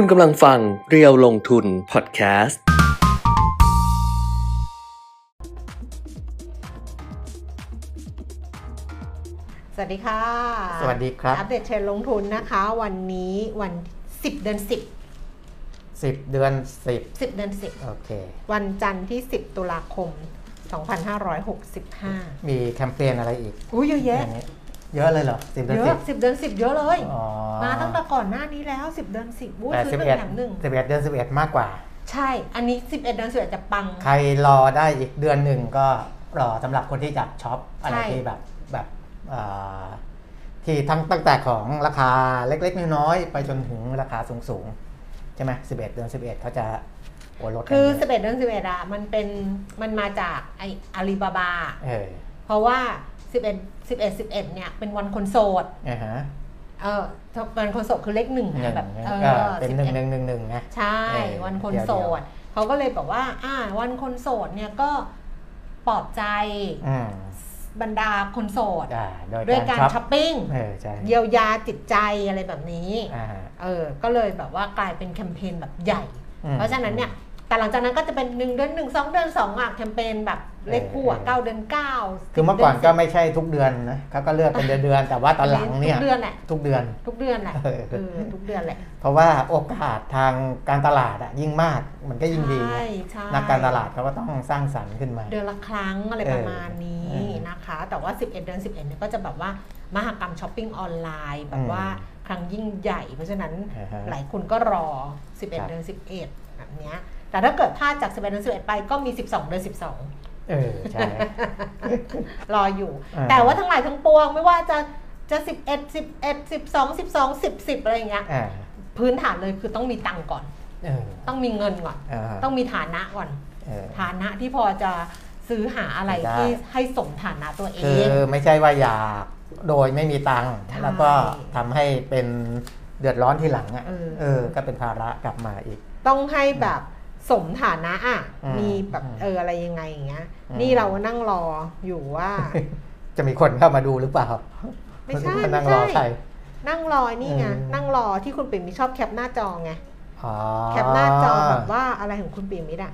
คุณกำลังฟังเรียวลงทุนพอดแคสต์ สวัสดีค่ะ สวัสดีครับ อัปเดตเทรนด์ลงทุนนะคะ วันนี้วัน 10 เดือน 10สิบเดือนสิบ10 เดือนโอเค10วันจันทร์ที่ 10 ตุลาคม 2565 มีแคมเปญอะไรอีกอุ้ยเยอะแยะอย่างนี้ เยอะเลยเหรอสิบเดือนเยสิอะบ10เดือน10เยอะเลย อ๋อมาตั้งแต่ก่อนหน้านี้แล้ว10เดือน10อุ้ยแต่ซื้สิอบหนึ่เอ็งดแถมหนึ่งสิบเอ็ดเดือนสิบเอ็ดมากกว่า ใช่ อันนี้11เดือน11จะปัง ใครรอได้อีกเดือนหนึ่งก็รอสำหรับคนที่จะช็อปอะไรใช่ ที่แบบแบบเอ่อที่ทั้งตั้งแต่ของราคาเล็กๆน้อยๆไปจนถึงราคาสูงๆใช่ไหมสิบเอ็ดเดือนสิบเอ็ดเขาจะโอ้ลดกันคือเยะ11เดือน11อะมันเป็นมันมาจากไออาลีบาบา เออเพราะว่า 11 11 11เนี่ยเป็นวันคนโสดอ่าฮะเออวันคนโสดคือเลขหนึ่งหนึ่งแบบเออก็เป็นหนึ่งหนึ่งหนึ่งหนึ่งนะใช่เออวันคนเดี๋ยวโสดเขาก็เลยบอกว่า อ่า วันคนโสดเนี่ยก็ปลอบใจอืมบรรดาคนโสดอ่าโดยด้วยกาการรช็ช้อปอปปิ้งเออใช่เยียวยาจิตใจอะไรแบบนี้อ่าเออก็เลยแบบว่ากลายเป็นแคมเปญแบบใหญ่อืมเพราะฉะนั้นเนี่ยแต่หลังจากนั้นก็จะเป็นหนึ่งเดือนหนึ่งสองเดือนสองอะแคมเปญแบบ เลขคู่อะเออเก้าเดือนเก้าคือเมื่อก่อนก็ไม่ใช่ทุกเดือนนะเขาก็เลือกเป็นเดือนๆแต่ว่าตอนหลังเนี่ยทุกเดือนแหละทุกเดือนทุกเดือนแหละเออเออทุกเดือนแหละเพราะว่าโอกาสทางการตลาดอะยิ่งมากมันก็ยิ่งดีนะใช่ใช่นักการตลาดเขาก็ต้องสร้างสรรค์ขึ้นมา เดือนละครั้งอะไรเออประมาณนี้เออนะคะ แต่ว่า 11 เดือน 11เนี่ยก็จะแบบว่ามหกรรมช้อปปิ้งออนไลน์แบอืบมว่าครั้งยิ่งใหญ่ เพราะฉะนั้นอ่าฮะหลายคนก็รอ 11ครับเดือน 11แบบเนี้ยแต่ถ้าเกิดพลาดจาก 11 เดือน 11 ไปก็มี 12 เดือน เออใช่12รออยู่ อ่าแต่ว่าทั้งหลายทั้งปวงไม่ว่าจะจะ11 11 12 12 10 10อะไรอย่างเงี้ยอ่าพื้นฐานเลยคือต้องมีตังค์ก่อน เออต้องมีเงินก่อน อ่าต้องมีฐานะก่อน เออ ฐานะที่พอจะซื้อหาอะไรได้ ที่ให้สมฐานะตัวเอคือง ไม่ใช่ว่าอยากโดยไม่มีตังค์ใช่แล้วก็ทำให้เป็นเดือดร้อนทีหลังอะเออเออก็เป็นภาระกลับมาอีก ต้องให้แบบ สมฐานะอะอืมมีแบบอืมเอออะไรยังไงอย่างเงี้ย อืม นี่เรานั่งรออยู่ว่า จะมีคนเข้ามาดูหรือเปล่าไม่ใช่านั่งไม่รอใช่ใครนั่งรอนี่ไงอืม นั่งรอที่คุณปิ่มมิชอบแคปหน้าจอไงอ๋อแคปหน้าจอแบบว่าอะไรของคุณปิ่มมิดอะ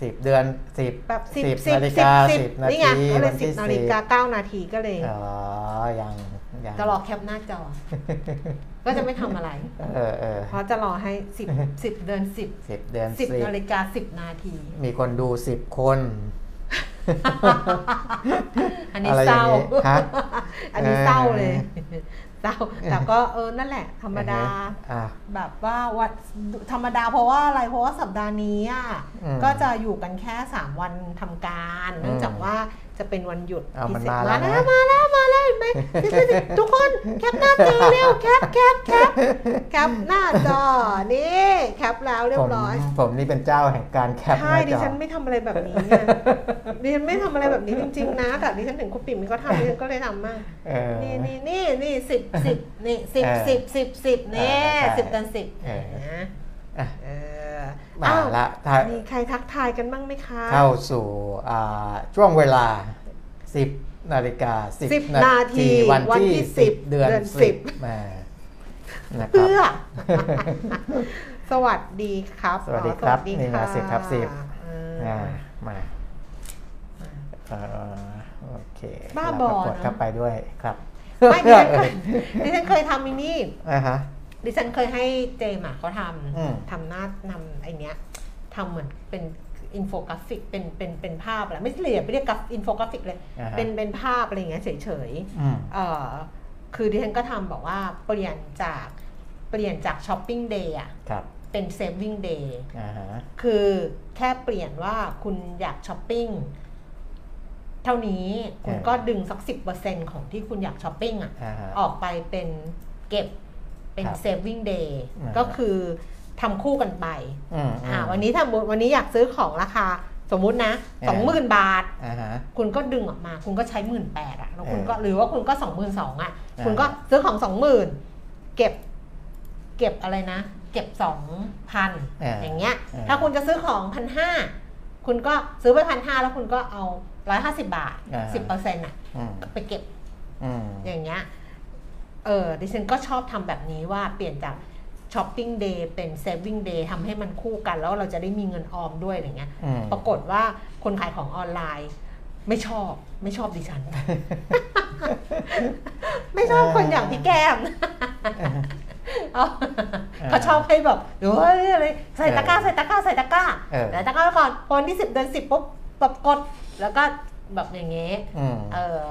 สิบเดือนสิบแบบสิบสิบสิบนาฬิสิบกาสิบสิบนานี่ไงทีก็เลวัยนสิบที่นาสิฬิบกาเก้านาทีก็เลย อ๋อยัง ยังจะรอแคปหน้าจอ ก็จะไม่ทำอะไร เออเออเพราะจะรอให้สิบสิบเดือนสิบสิบเดือนสิสิบบนาฬิกาสิบนาที มีคนดูสิบคน อันนี้อะไรอเศย่างร้านี้ฮะ อันนี้เศร้าเลยเออเศร้าแต่ก็เออนั่นแหละธรรมดา อะ แบบว่าวันธรรมดาเพราะว่าอะไรเพราะว่าสัปดาห์นี้อะอืมก็จะอยู่กันแค่ 3 วันทำการ เนื่องจากว่าจะเป็นวันหยุดเอามันพิเศษมาแล้วนะมาแล้วมาแล้วเห็นไหมทุกคนแคปหน้าจอเร็วแคปแคปแคปแคปหน้าจอนี่แคปแล้วเรียผบมร้อย ผมนี่เป็นเจ้าแห่งการแคปหน้าจอใช่ดิฉันไม่ทำอะไรแบบนี้ไงดิฉันไม่ทำอะไรแบบนี้จริงๆนะแต่ดิฉันเห็นคุณปิ่มเขาทำดิฉันก็เลยทำมั่งเออนี่นี่นี่นี่สิบสิบนี่สิบเออสิบสิบสิบนี่เออใช่สิบกันสิบเออนะอะเออ มาอ้าวละถ้ามีใครทักทายกันบ้างไหมคะ เข้าสู่อ่าช่วงเวลา 10 นาฬิกาสิบ10 นาที วันวันที่ที่สิบ10 เดือนเดือนสิบ10มานะครับเพื่อ สวัสดีครับ สวัสดีครับอ๋อนี่มาสิบครับสิบเอออ่ามาเอ่อโอเคบ้าเรบอก็กดเนอะเข้าไปด้วยครับไม่ดิฉันเคยดิฉันเคยทำมินี่อ่าฮะ ดิฉันเคยให้เจมส์อะเขาทอืมำทำหน้านำไอเนี้ยทำเหมือนเป็นอินโฟกราฟิกเป็นเป็นเป็นภาพอะไรไม่ใช่เลยอะไม่เรียกกราฟอินโฟกราฟิกเลย อ่าฮะเป็นเป็นภาพอะไรอย่างเงี้ยเฉยอืม ๆเอ่อคือดิฉันก็ทำบอกว่าเปลี่ยนจากเปลี่ยนจากช้อปปิ้งเดย์อะครับเป็นเซฟวิ่งเดย์ อ่าฮะ คือแค่เปลี่ยนว่าคุณอยากช้อปปิ้งเท่านี้คุณก็ดึงสักสิบเปอร์เซ็นของที่คุณอยากช้อปปิ้งอะอ่าฮะ ออกไปเป็นเก็บ เป็นครับ saving day อ่าก็คือทำคู่กันไปอืมอ่าวันนี้ถ้าวันนี้อยากซื้อของราคาสมมุตินะอ่าสองหมื่นบาทอ่าฮะคุณก็ดึงออกมา คุณก็ใช้หมื่นแปดอะแล้วคุณก็เออหรือว่าคุณก็สองหมื่นสองอะอ่าคุณก็ซื้อของสองหมื่นเก็บเก็บอะไรนะ เก็บสองพันอย่างเงี้ย ถ้าคุณจะซื้อของพันห้าคุณก็ซื้อไปพันห้าแล้วคุณก็เอาร้อยห้าสิบบาทสิบเปอร์เซ็นต์อะอืมไปเก็บอืมอย่างเงี้ย เออดิฉันก็ชอบทำแบบนี้ว่าเปลี่ยนจาก shopping day เป็น saving day ทำให้มันคู่กัน แล้วเราจะได้มีเงินออมด้วยอะไรเงี้ย อืม ปรากฏว่าคนขายของออนไลน์ ไม่ชอบไม่ชอบดิฉัน ไม่ชอบคนอย่างพี่แก้มเอาเขาชอบให้แบบเฮ้ยอะไรใส่ตะกร้าใส่ตะกร้าใส่ตะกร้าเออ ใส่ตะกร้าไว้ก่อนพอวันที่สิบเดือนสิบปุ๊บแบบกด แล้วก็แบบอย่างเงี้ย อืม เออ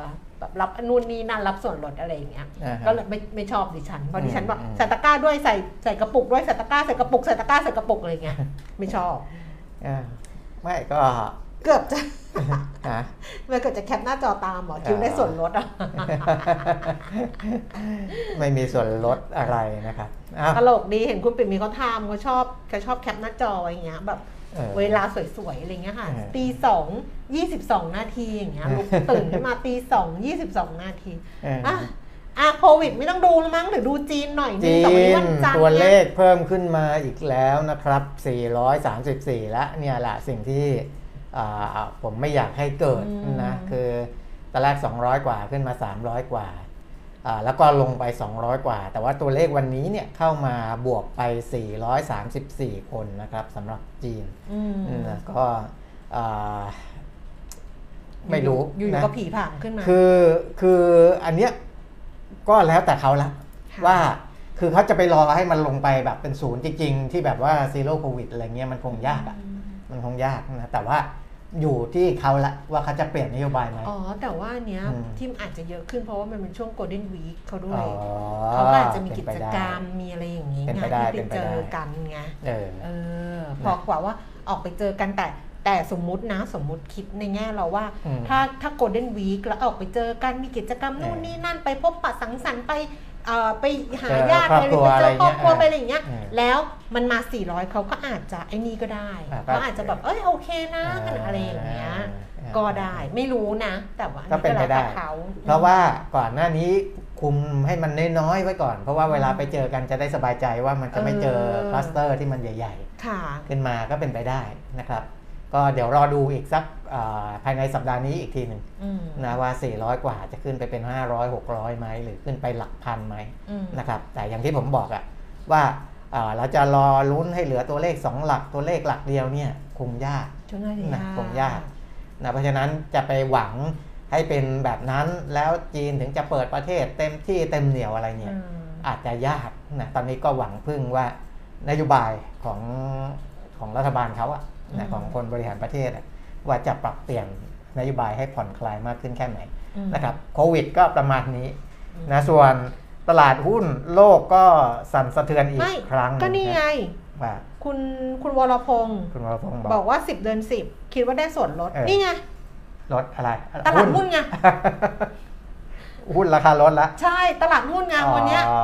แบบรับนู่นนี่นั่นรับส่วนลดอะไรอย่างเงี้ยอ่าฮะก็เลยไม่ไม่ชอบดิฉันเพราะดิฉันบอกอืมใส่ตะกร้าด้วยใส่ใส่กระปุกด้วยใส่ตะกร้าใส่กระปุกใส่ตะกร้าใส่กระปุกอะไรเงี้ยไม่ชอบอ่าไม่ก็เกือบจะฮะมันเกิดจะแคปหน้าจอตามเหรอคิวได้ส่วนลดอะไม่มีส่วนลดอะไรนะครับอ้าวตลกดีเห็นคุณปิ่มมีเขาทำเขาชอบเขาชอบแคปหน้าจอไว้อย่างเงี้ยแบบ เออเวลาสวยๆอะไรเงี้ยค่ะเออตีสองยี่สิบสองนาทีอย่างเงี้ยลุกตื่นขึ้นมาตีสองยี่สิบสองนาทีเอออะอะโควิดไม่ต้องดูแล้วมั้งหรือดูจีนหน่อยนึงจีแต่วันนี้นวันจันทตัวร์เลเนี่ยขเพิ่มขึ้นมาอีกแล้วนะครับ 434 แล้วเนี่ยแหละสิ่งที่อ่าผมไม่อยากให้เกิดนะคือตอนแรก 200 กว่าขึ้นมา 300 กว่าอ่า แล้วก็ลงไป 200 กว่า แต่ว่าตัวเลขวันนี้เนี่ยเข้ามาบวกไป 434 คนนะครับสำหรับจีนอืมนะก็อ่าไม่รู้อยู่นะๆก็ผีผ่ามขึ้นมา คือคืออันเนี้ยก็แล้วแต่เขาละค่ะว่าคือเขาจะไปรอให้มันลงไปแบบเป็นศูนย์จริง ๆ ที่แบบว่าซีโร่โควิดอะไรเงี้ยมันคงยากอะมันคงยากนะแต่ว่า อยู่ที่เขาละว่าเขาจะเปลี่ยนนโยบายไหม อ๋อ แต่ว่าเนี้ยอืมที่อาจจะเยอะขึ้นเพราะว่ามันเป็นช่วง Golden Week เขาด้วอ๋ยอเขาก็อาจจะมีเป็นกิไปจได้กรรมมีอะไรอย่างนี้เป็นไงไปได้ที่เป็นไปไปเจอได้กันไงเออ เออพอกว่าว่าออกไปเจอกันแต่แต่สมมุตินะสมมุติคิดในแง่เราว่า อืมถ้าถ้าโกลเด้นวีคแล้วออกไปเจอกันมีกิจกรรมนู่นเออ นี่นั่นไปพบปะสังสรรค์ไปเอ่อ ไปหาเจอญาติครอบครัวไปเจอครอบครัวอะไรเงี้ยไปอะไรอย่างเงี้ยเออแล้วมันมา 400 เขาก็อาจจะไอ้นี่ก็ได้อะก็เขาอาจจะแบบเอ้ยโอเคนะอ่าอะไรอย่างเงี้ยอ่าก็ได้ไม่รู้นะ แต่ว่าก็เป็นไปได้แล้วแต่เขาเพราะว่าก่อนหน้านี้คุมให้มันน้อยๆไว้ก่อน เพราะว่าเวลาไปเจอกันจะได้สบายใจว่ามันจะไม่เจอคลัสเตอร์ที่มันใหญ่ๆค่ะขึ้นมาก็เป็นไปได้นะครับ ก็เดี๋ยวรอดูอีกสักอ่าภายในสัปดาห์นี้อีกทีหนึ่งอืมนะว่า 400 กว่าจะขึ้นไปเป็น 500 600ไหมหรือขึ้นไปหลักพันไหมอืมนะครับแต่อย่างที่ผมบอกอะว่าอ่าเราจะรอลุ้นให้เหลือตัวเลข 2 หลักตัวเลขหลักเดียวเนี่ยคงยากช่วงหน้านะยากคงยากนะเพราะฉะนั้นจะไปหวังให้เป็นแบบนั้นแล้วจีนถึงจะเปิดประเทศเต็มที่เต็มเหนียวอะไรเนี่ยอืมอาจจะยากนะตอนนี้ก็หวังพึ่งว่านโยบายของของรัฐบาลเขาอะ นะของคนบริหารประเทศอะว่าจะปรับเปลี่ยนนโยบายให้ผ่อนคลายมากขึ้นแค่ไหนอืมนะครับโควิดก็ประมาณนี้นะส่วนตลาดหุ้นโลกก็สั่นสะเทือนอีกไม่ครั้งหก็งนี่ไงว่าคุณคุณวรพงศ์คุณวรพงศ์บบออกกว่า 10 เดือน 10 คิดว่าได้ส่วนลดเออนี่ไงลดอะไร ตลาดหุ้นไงหุ้นราคาลดละ ใช่ตลาดหุ้นไงวันเนี้ยอ๋อ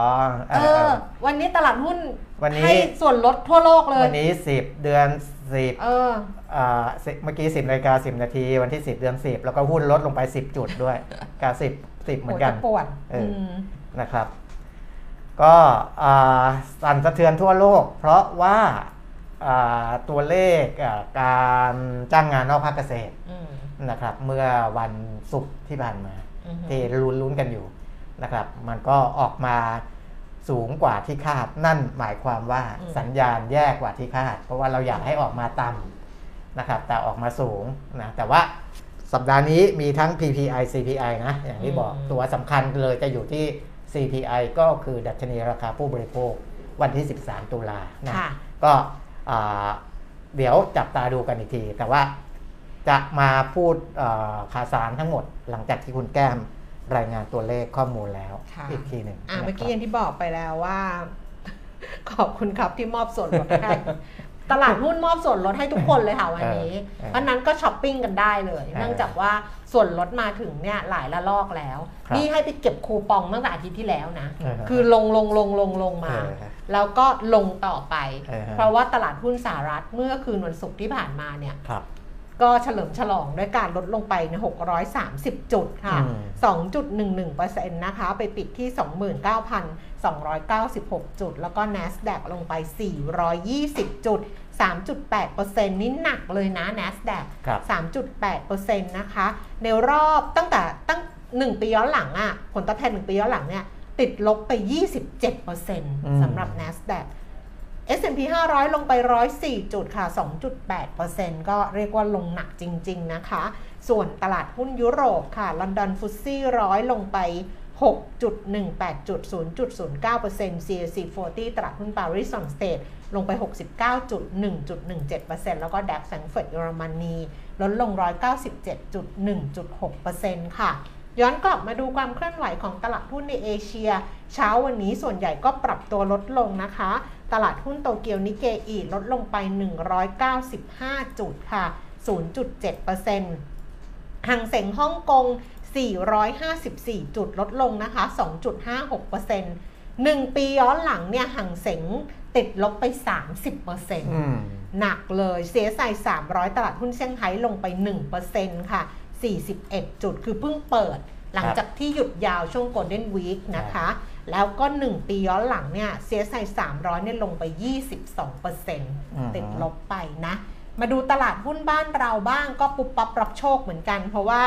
เออ วันนี้ตลาดหุ้นวันนี้ให้ส่วนลดทั่วโลกเลย วันนี้ 10 เดือน 10เอออ่าสิเมื่อกี้10นาฬิกา10นาที วันที่10เดือน10แล้วก็หุ้นลดลงไป10จุดด้วยกับ10 10เหมือนกันโจะปวดเอออืมนะครับ ก็อ่าสั่นสะเทือนทั่วโลก เพราะว่าอ่าตัวเลขอ่าการจ้างงานนอกภาคเกษตรอืมนะครับ เมื่อวันศุกร์ที่ผ่านมาอือฮึที่ลุ้นลุ้นๆกันอยู่นะครับ มันก็ออกมา สูงกว่าที่คาด นั่นหมายความว่าสัญญาณแย่กว่าที่คาด เพราะว่าเราอยากให้ออกมาต่ำนะครับ แต่ออกมาสูงนะแต่ว่าสัปดาห์นี้มีทั้ง PPI CPI นะ อย่างที่บอกตัวสำคัญเลยจะอยู่ที่ CPI ก็คือดัชนีราคาผู้บริโภควันที่ 13 ตุลานะค่ะก็อ่าเดี๋ยวจับตาดูกันอีกที แต่ว่าจะมาพูดเอ่อข่าวสารทั้งหมดหลังจากที่คุณแก้ม รายงานตัวเลขข้อมูลแล้วค่ะอีกทีหนึ่งอะนะเมื่อกี้คอรับย่างที่บอกไปแล้วว่า ขอบคุณครับที่มอบส่วนลดให้ตลาดหุ้นมอบส่วนลดให้ทุกคนเลยค่ะวันนี้เออเพราะนั้นก็ช้อปปิ้งกันได้เลยเออเนื่องจากว่าส่วนลดมาถึงเนี่ยหลายละลอกแล้วครับนี่ให้ไปเก็บคูปองตั้งแต่อาทิตย์ที่แล้วนะเออคือลงลงลงลงลงมาเออแล้วก็ลงต่อไปเออฮะเพราะว่าตลาดหุ้นสหรัฐเมื่อคืนวันศุกร์ที่ผ่านมาเนี่ยครับ ก็เฉลิมฉลองด้วยการลดลงไปใน 630 จุดค่ะอืม2.11%นะคะ ไปปิดที่ 29,296 จุด แล้วก็ NASDAQ ลงไป 420 จุด 3.8%นี่หนักเลยนะ NASDAQ ครับ3.8%นะคะ ในรอบตั้งแต่ตั้ง 1 ปีย้อนหลังอะผลตอบแทน 1 ปีย้อนหลังเนี่ยติดลบไป 27%สำหรับ NASDAQ S&P 500 ลงไป 104 จุดค่ะ 2.8%ก็เรียกว่าลงหนักจริง ๆ นะคะ ส่วนตลาดหุ้นยุโรปค่ะ ลอนดอน FTSE ร้อยลงไป 6.18จุด0.09% CAC 40 ตลาดหุ้นปารีสออนสเตทลงไป 69.1.17%แล้วก็ DAX แฟรงก์เฟิร์ตเยอรมนีลดลง 197.1.6%ค่ะย้อนกลับมาดูความเคลื่อนไหวของตลาดหุ้นในเอเชีย เช้าวันนี้ส่วนใหญ่ก็ปรับตัวลดลงนะคะ ตลาดหุ้นโตเกียวนิเกอีลดลงไป 195 จุดค่ะ 0.7%หังเส็งฮ่องกง 454 จุดลดลงนะคะ 2.56% 1 ปีย้อนหลังเนี่ยหังเส็งติดลบไป 30%หนักเลยเสียใส่300 ตลาดหุ้นเซี่ยงไฮ้ลงไป 1%ค่ะ 41 จุดคือเพิ่งเปิด หลังจากที่หยุดยาวช่วงโกลเด้นวีคนะคะ แล้วก็ 1 ปีย้อนหลังเนี่ยเสียใส่300เนี่ยลงไป 22%ติดลบไปนะ มาดูตลาดหุ้นบ้านเราบ้างก็ปุ๊บปั๊บรับโชคเหมือนกัน เพราะว่า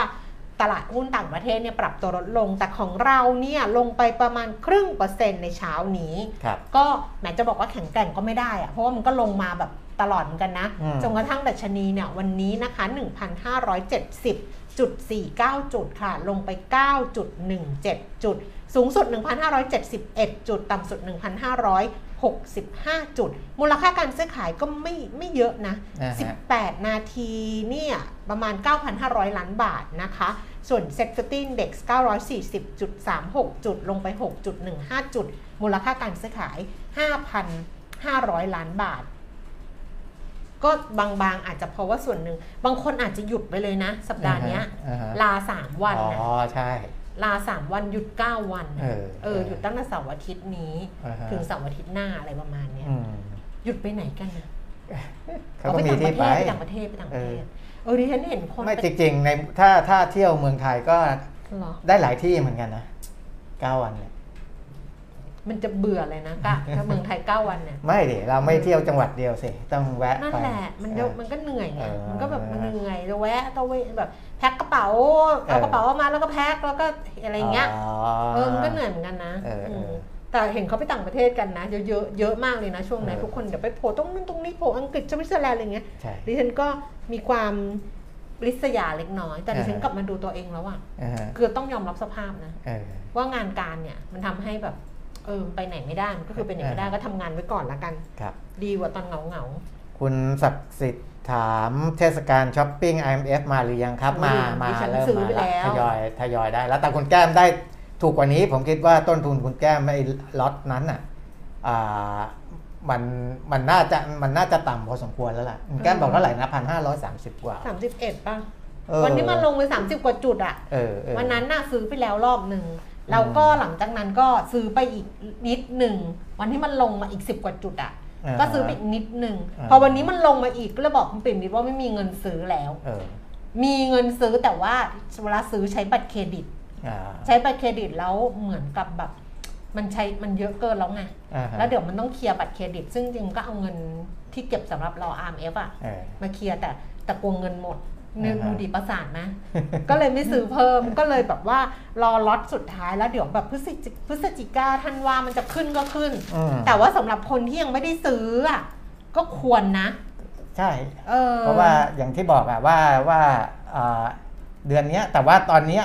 ตลาดหุ้นต่างประเทศเนี่ยปรับตัวลดลง แต่ของเราเนี่ยลงไปประมาณครึ่งเปอร์เซ็นต์ในเช้านี้ ก็แม้จะบอกว่าแข็งแกร่งก็ไม่ได้อะเพราะว่ามันก็ลงมาแบบตลอดเหมือนกันนะ จนกระทั่งดัชนีเนี่ยวันนี้นะคะ 1,570จุด49 จุดค่ะ ลงไป 9.17 จุด สูงสุด 1,571 จุด ต่ำสุด 1,565 จุด มูลค่าการซื้อขายก็ไม่ไม่เยอะนะ 18 นาทีเนี่ยประมาณ 9,500 ล้านบาทนะคะ ส่วน Set 50 Index 940.36 จุด ลงไป 6.15 จุด มูลค่าการซื้อขาย 5,500 ล้านบาทก็บางๆอาจจะเพราะว่าส่วนหนึ่ง บางคนอาจจะหยุดไปเลยนะ สัปดาห์นี้ลาสามวันอ๋อ ใช่ ลาสามวันหยุดเก้าวันเออเออหยุดตั้งแต่เสาร์อาทิตย์นี้ ถึงเสาร์อาทิตย์หน้าอะไรประมาณเนี้ยหยุดไปไหนกันนะเขาก็มีที่ไปไปต่างประเทศไปต่างประเทศเออดิฉันเห็นคนไม่จริงๆในถ้าถ้าเที่ยวเมืองไทยก็หรอได้หลายที่เหมือนกันนะเก้าวันเนี่ย มันจะเบื่อเลยนะกะถ้าเมืองไทยเก้าวันเนี่ย ไม่ดิเราไม่เที่ยวจังหวัดเดียวสิ ต้องแวะนั่นไปแหละ มันเดี๋ยวมันก็เหนื่อยไงเออมันก็แบบมันเหนื่อยจะแวะต้องเวแบบแพ็คกระเป๋าเอากระเป๋าออกมาแล้วก็แพ็คแล้วก็อะไรเงี้ยเออมันก็เหนื่อยเหมือนกันนะเออเออมแต่เห็นเขาไปต่างประเทศกันนะเยอะเยอะเยอะมากเลยนะช่วงนั้นเออทุกคนเดี๋ยวไปโผล่ตรงนั้นตรงนี้โผล่อังกฤษสวิตเซอร์แลนด์อะไรเงี้ยใช่ดิฉันก็มีความริษยาเล็กน้อย แต่ดิฉันเออกลับมาดูตัวเองแล้วอะอ่าฮะคือต้องยอมรับสภาพนะเออว่างานการเนี่ยมันทำให้แบบเออไปไหนไม่ได้มันก็คือไปไหนไม่ได้ก็ทำงานไว้ก่อนละกันครับ ดีกว่าตอนเหงาเหงาคุณศักดิ์สิทธิ์ถามเทศกาลช้อปปิ้ง IMF มาหรือยังครับ มามาดิฉันเริ่มซื้อมาไปแล้วแล้วทยอยทยอยได้ แล้วแต่คุณแก้มได้ถูกกว่านี้ ผมคิดว่าต้นทุนคุณแก้มไอ้ล็อตนั้นอะอ่ามันมันน่าจะมันน่าจะต่ำพอสมควรแล้วล่ะคุณแก้มบอกเท่าไหร่นะพันห้าร้อยสามสิบกว่าสามสิบเอ็ดป่ะเออวันนี้มันลงไปสามสิบกว่าจุดอะเออเออวันนั้นน่ะซื้อไปแล้วรอบหนึ่ง แล้วก็หลังจากนั้นก็ซื้อไปอีกนิดหนึ่ง วันที่มันลงมาอีกสิบกว่าจุดอะาก็ซื้อไปอีกนิดหนึ่งอ่าพอวันนี้มันลงมาอีกก็เลยบอกคุณปิ่มนิดว่าไม่มีเงินซื้อแล้วเออมีเงินซื้อแต่ว่าเวลาซื้อใช้บัตรเครดิตอ่าใช้บัตรเครดิตแล้วเหมือนกับแบบมันใช้มันเยอะเกินแล้วไงอ่าฮะแล้วเดี๋ยวมันต้องเคลียร์บัตรเครดิต ซึ่งจริงก็เอาเงินที่เก็บสำหรับรอ RMF อะเออมาเคลียร์แต่แต่กลัวเงินหมด นึกอ่าฮะดูดีประสานนะก็เลยไม่ซื้อเพิ่มก็เลยแบบว่ารอล็อตสุดท้ายแล้วเดี๋ยวแบบพฤศจิพฤศจิกาธันวามันจะขึ้นก็ขึ้นอืมแต่ว่าสำหรับคนที่ยังไม่ได้ซื้ออะก็ควรนะ ใช่เออเพราะว่าอย่างที่บอกอะว่าว่าเอ่อเดือนเนี้ยแต่ว่าตอนเนี้ย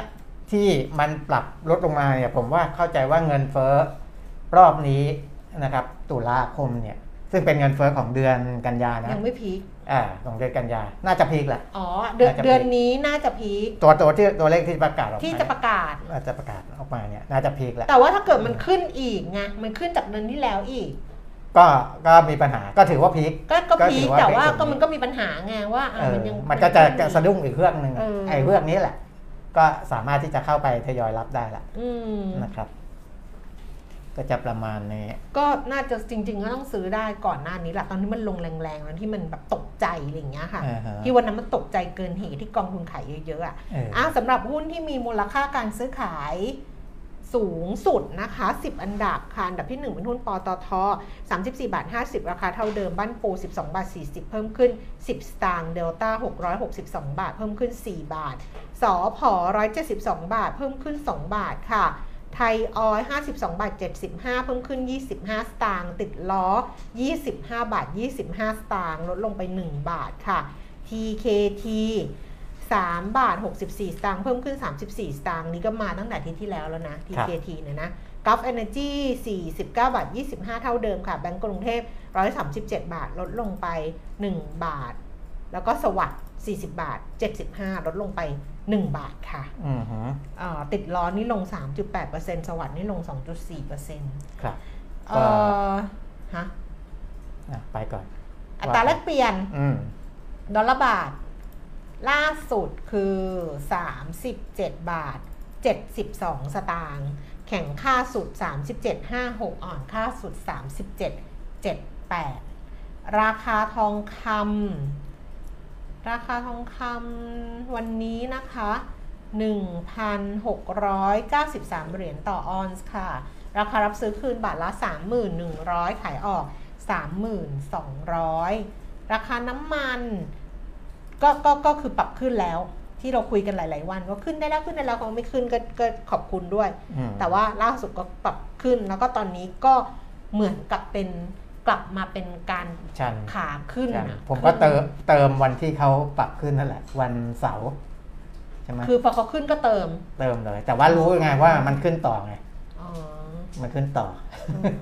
ที่มันปรับลดลงมาเนี่ยผมว่าเข้าใจว่าเงินเฟ้อรอบนี้นะครับตุลาคมเนี่ยซึ่งเป็นเงินเฟ้อของเดือนกันยานะยังไม่พีค อ่าของเดือนกันยา น่าจะพีคแหละ อ๋อ เดือนน่าจะ เดือนนี้น่าจะพีคตัวตัวที่ตัวเลขที่ประกาศออกมาที่จะประกาศ น่าจะประกาศออกมาเนี่ยน่าจะพีคแหละแต่ว่าถ้าเกิดมันขึ้นอีกไงมันขึ้นจากเดือนที่แล้วอีก ก็ก็มีปัญหาก็ถือว่าพีค ก็ก็ก็พีถืคอว่าแต่ว่าเป็น ก็มันก็มีปัญหาไงว่าอะเออมันยัง มันก็จะสะดุ้งอีกเรื่องหนึ่งอะเออ ไอ้เรื่องนี้แหละ ก็สามารถที่จะเข้าไปทยอยรับได้ละอืมนะครับ ก็จะประมาณนี้ก็น่าจะจริง ๆ ก็ต้องซื้อได้ก่อนหน้านี้แหละตอนที่มันลงแรงๆแล้วที่มันแบบตกใจอะไรอย่างเงี้ยค่ะอ่าฮะที่วันนั้นมันตกใจเกินเหตุที่กองทุนขายเยอะๆอะเอออะสำหรับหุ้นที่มีมูลค่าการซื้อขายสูงสุดนะคะ 10 อันดับค่ะอันดับที่ 1 เป็นหุ้นปตท 34 บาท 50 ราคาเท่าเดิม บ้านปู 12 บาท 40 เพิ่มขึ้น 10 สตางค์เดลต้า 662 บาท เพิ่มขึ้น 4 บาทสอพอ172 บาท เพิ่มขึ้น 2 บาทค่ะ ไทยออย52บาท75 เพิ่มขึ้น 25 สตางค์ติดล้อ 25 บาท 25 สตางค์ลดลงไป 1 บาทค่ะ TKT 3 บาท 64 สตางค์เพิ่มขึ้น 34 สตางค์นี่ก็มาตั้งแต่อาที่ที่แล้วแล้วนะ TKT เนี่ยนะกัฟเอเนจี49 บาท 25 เท่าเดิมค่ะ แบงก์กรุงเทพ 137 บาท ลดลงไป 1 บาท แล้วก็สวัสด์40 บาท 75 ลดลงไป 1 บาทค่ะอืมฮึอ่าติดล้อนี่ลง 3.8%สวัสด์นี่ลง 2.4%ครับเอ่อฮะอะไปก่อน อัตราแลกเปลี่ยนอืมดอลลาร์บาท ล่าสุดคือ 37 บาท 72 สตางค์แข่งค่าสุด 37.56 อ่อนค่าสุด 37.78 ราคาทองคำ ราคาทองคำวันนี้นะคะ 1,693 เหรียญต่อออนซ์ค่ะ ราคารับซื้อคืนบาทละ 3,100 ขายออก 3,200 ราคาน้ำมันก็ก็ก็คือปรับขึ้นแล้วที่เราคุยกันหลาย ๆ วันว่าขึ้นได้แล้วขึ้นได้แล้วก็ไม่ขึ้นก็ก็ขอบคุณด้วยอืมแต่ว่าล่าสุดก็ปรับขึ้นแล้วก็ตอนนี้ก็เหมือนกับเป็น กลับมาเป็นการชันขาขึ้นชันอะผมก็ขึ้นเติมเติมวันที่เขาปรับขึ้นนั่นแหละ วันเสาร์ใช่ไหมคือพอเขาขึ้นก็เติม เติมเลย แต่ว่ารู้ไงว่ามันขึ้นต่อไงอ๋อมันขึ้นต่ออม